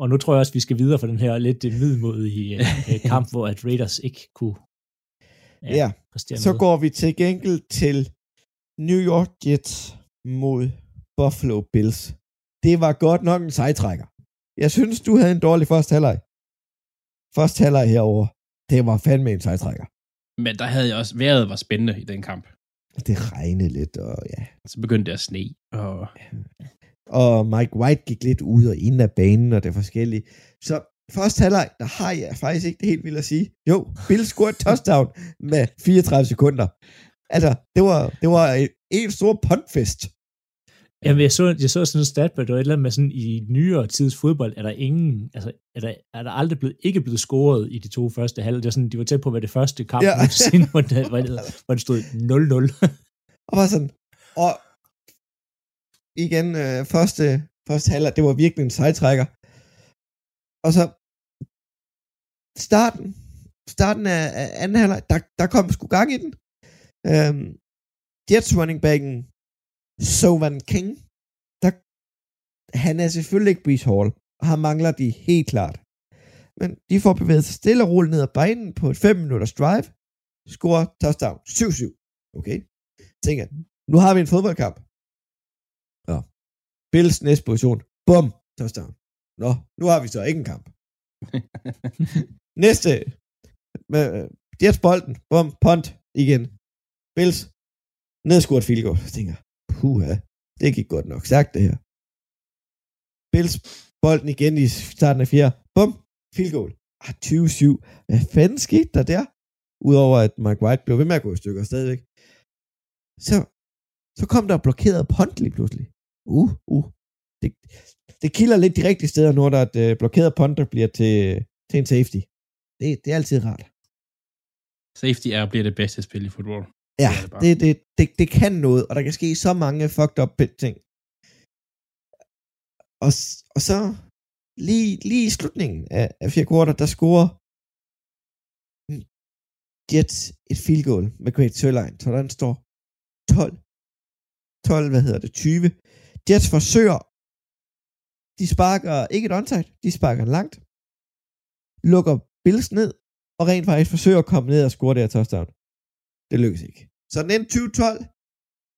Og nu tror jeg også, vi skal videre fra den her lidt middelmodige øh, øh, kamp, hvor at Raiders ikke kunne Ja, ja. Så noget. går vi til gengæld til New York Jets mod Buffalo Bills. Det var godt nok en sejtrækker. Jeg synes, du havde en dårlig første halvleg. Første halvleg herover. Det var fandme en sejtrækker. Men der havde jeg også, vejret var spændende i den kamp. Det regnede lidt, og ja. Så begyndte det at sne, og Og Mike White gik lidt ud og ind af banen, og det forskellige. Så første halvleg, der har jeg faktisk ikke det helt vildt at sige. Jo, Bill scorede touchdown med 34 sekunder. Altså, det var, det var en, en stor puntfest. Jamen, jeg så, jeg så sådan en stat, hvor det var et eller andet med sådan, i nyere tids fodbold, er der ingen, altså, er der, er der aldrig blevet, ikke blevet scoret i de to første halv. Det var sådan, de var tæt på at være det første kamp, Ja. nogensinde, hvor, det, hvor, det, hvor det stod 0-0. Og var sådan, og igen, øh, første, første halvleg, det var virkelig en sejtrækker. Og så starten, starten af, af anden halvleg, der, der kom sgu gang i den. Øhm, Jets running backen, Sovan King, der, han er selvfølgelig ikke Brees Hall, og han mangler de helt klart. Men de får bevæget sig stille og roligt ned ad banen på et 5 minutters drive, scorer touchdown, 7-7. Okay, tænker nu har vi en fodboldkamp. Ja. Bills næste position. Bum, touchdown. Nå, nu har vi så ikke en kamp. næste. Jets bolden. Bum, punt igen. Bills. Nedskudt field goal. Jeg tænker, puha, det gik godt nok sagt det her. Bills bolden igen i starten af fjerde. Bum, field goal. Ah, 20-7. Hvad fanden skete der der? Udover at Mike White blev ved med at gå i stykker stadigvæk. Så, så kom der blokeret punt lige pludselig. Uh, uh. Det, det kilder lidt de rigtige steder, når der er et øh, blokeret punt, der bliver til, til en safety. Det, det er altid rart. Safety er bliver det bedste spil i fodbold. Ja, Det det det, det, kan noget, og der kan ske så mange fucked up ting. Og, og så lige, lige i slutningen af, af fjerde kvartal, der scorer Jets et field goal med Great Sørlein, så der står 12, 12, hvad hedder det, 20. Jets forsøger, de sparker ikke et onside, de sparker langt, lukker Bills ned, og rent faktisk forsøger at komme ned og score det her touchdown. Det lykkes ikke. Så den endte 2012,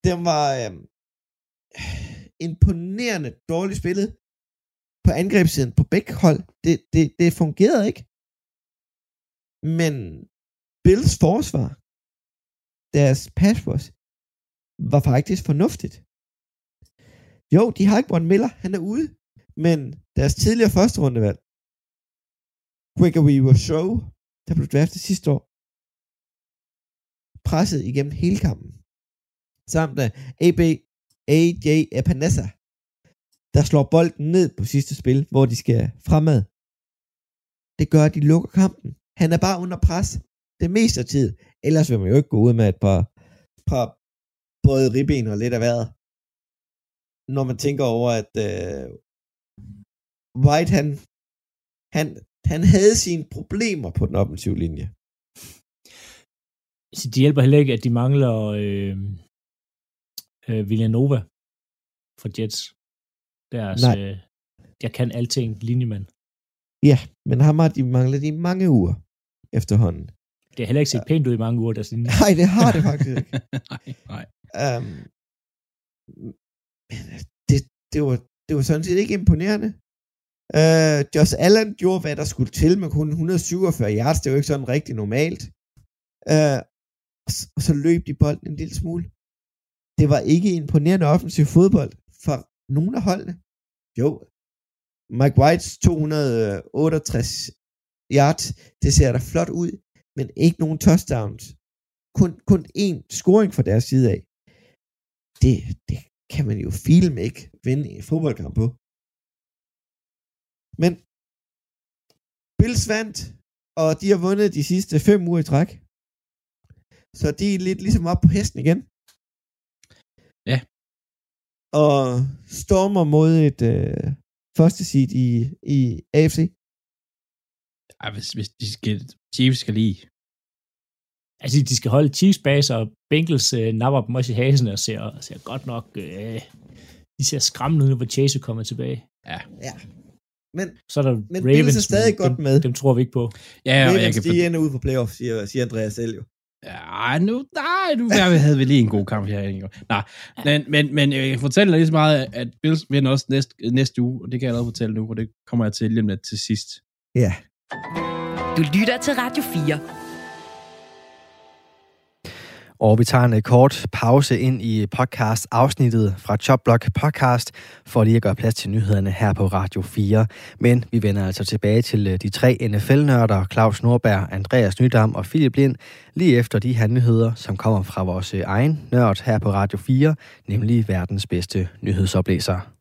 den var øhm, imponerende dårligt spillet på angrebssiden på begge hold. Det, det, det fungerede ikke. Men Bills forsvar, deres pass rush, var faktisk fornuftigt. Jo, de har ikke Von Miller, han er ude, men deres tidligere første rundevalg, Gregory Rousseau, der blev draftet sidste år, presset igennem hele kampen. Samt øh, af AB, AJ Epinesa, der slår bolden ned på sidste spil, hvor de skal fremad. Det gør, at de lukker kampen. Han er bare under pres det meste af tid. Ellers vil man jo ikke gå ud med et par, par både ribben og lidt af vejret. Når man tænker over, at øh, White, han, han, han havde sine problemer på den offensive linje. Så det hjælper heller ikke, at de mangler øh, øh, Villanova for Jets. Deres, Nej. øh, jeg kan alting, linjemand. Ja, men ham har de manglet i mange uger efterhånden. Det har heller ikke set pænt ud i mange uger, deres linje. Nej, det har det faktisk ikke. nej, nej. Um, det, det, var, det var sådan set ikke imponerende. Uh, Josh Allen gjorde, hvad der skulle til med kun 147 yards. Det var ikke sådan rigtig normalt. Uh, og, og så løb de bolden en lille smule. Det var ikke imponerende offensiv fodbold for nogen af holdene. Jo, Mike Whites 268 yards, det ser da flot ud, men ikke nogen touchdowns. Kun, kun én scoring fra deres side af. Det, det kan man jo film ikke vinde en fodboldkamp på. Men Bills vandt, og de har vundet de sidste fem uger i træk. Så de er lidt ligesom op på hesten igen. Ja. Og stormer mod et øh, første seed i, i AFC. Ej, hvis, hvis de skal, Chiefs skal lige. Altså, de skal holde Chiefs bag sig, og Bengals øh, napper dem også i hasen og ser, ser godt nok... Øh, de ser skræmmende ud, hvor Chase er kommet tilbage. Ja. Ja. Men, Så er der men Ravens, Bills er stadig men godt dem, med. Dem tror vi ikke på. Ja, og jeg Ravens, kan de ender ude på playoff, siger, siger Andreas selv jo. Ja, nu, nej, nu havde vi lige en god kamp her. Nej, men, men, men jeg kan fortælle dig lige så meget, at Bills vinder også næste, næste uge, og det kan jeg allerede fortælle nu, og det kommer jeg til lige om lidt til sidst. Ja. Du lytter til Radio 4. Og vi tager en øh, kort pause ind i podcast-afsnittet fra Chopblock Podcast, for lige at gøre plads til nyhederne her på Radio 4. Men vi vender altså tilbage til øh, de tre NFL-nørder, Claus Norberg, Andreas Nydam og Philip Lind, lige efter de her nyheder, som kommer fra vores øh, egen nørd her på Radio 4, nemlig verdens bedste nyhedsoplæser.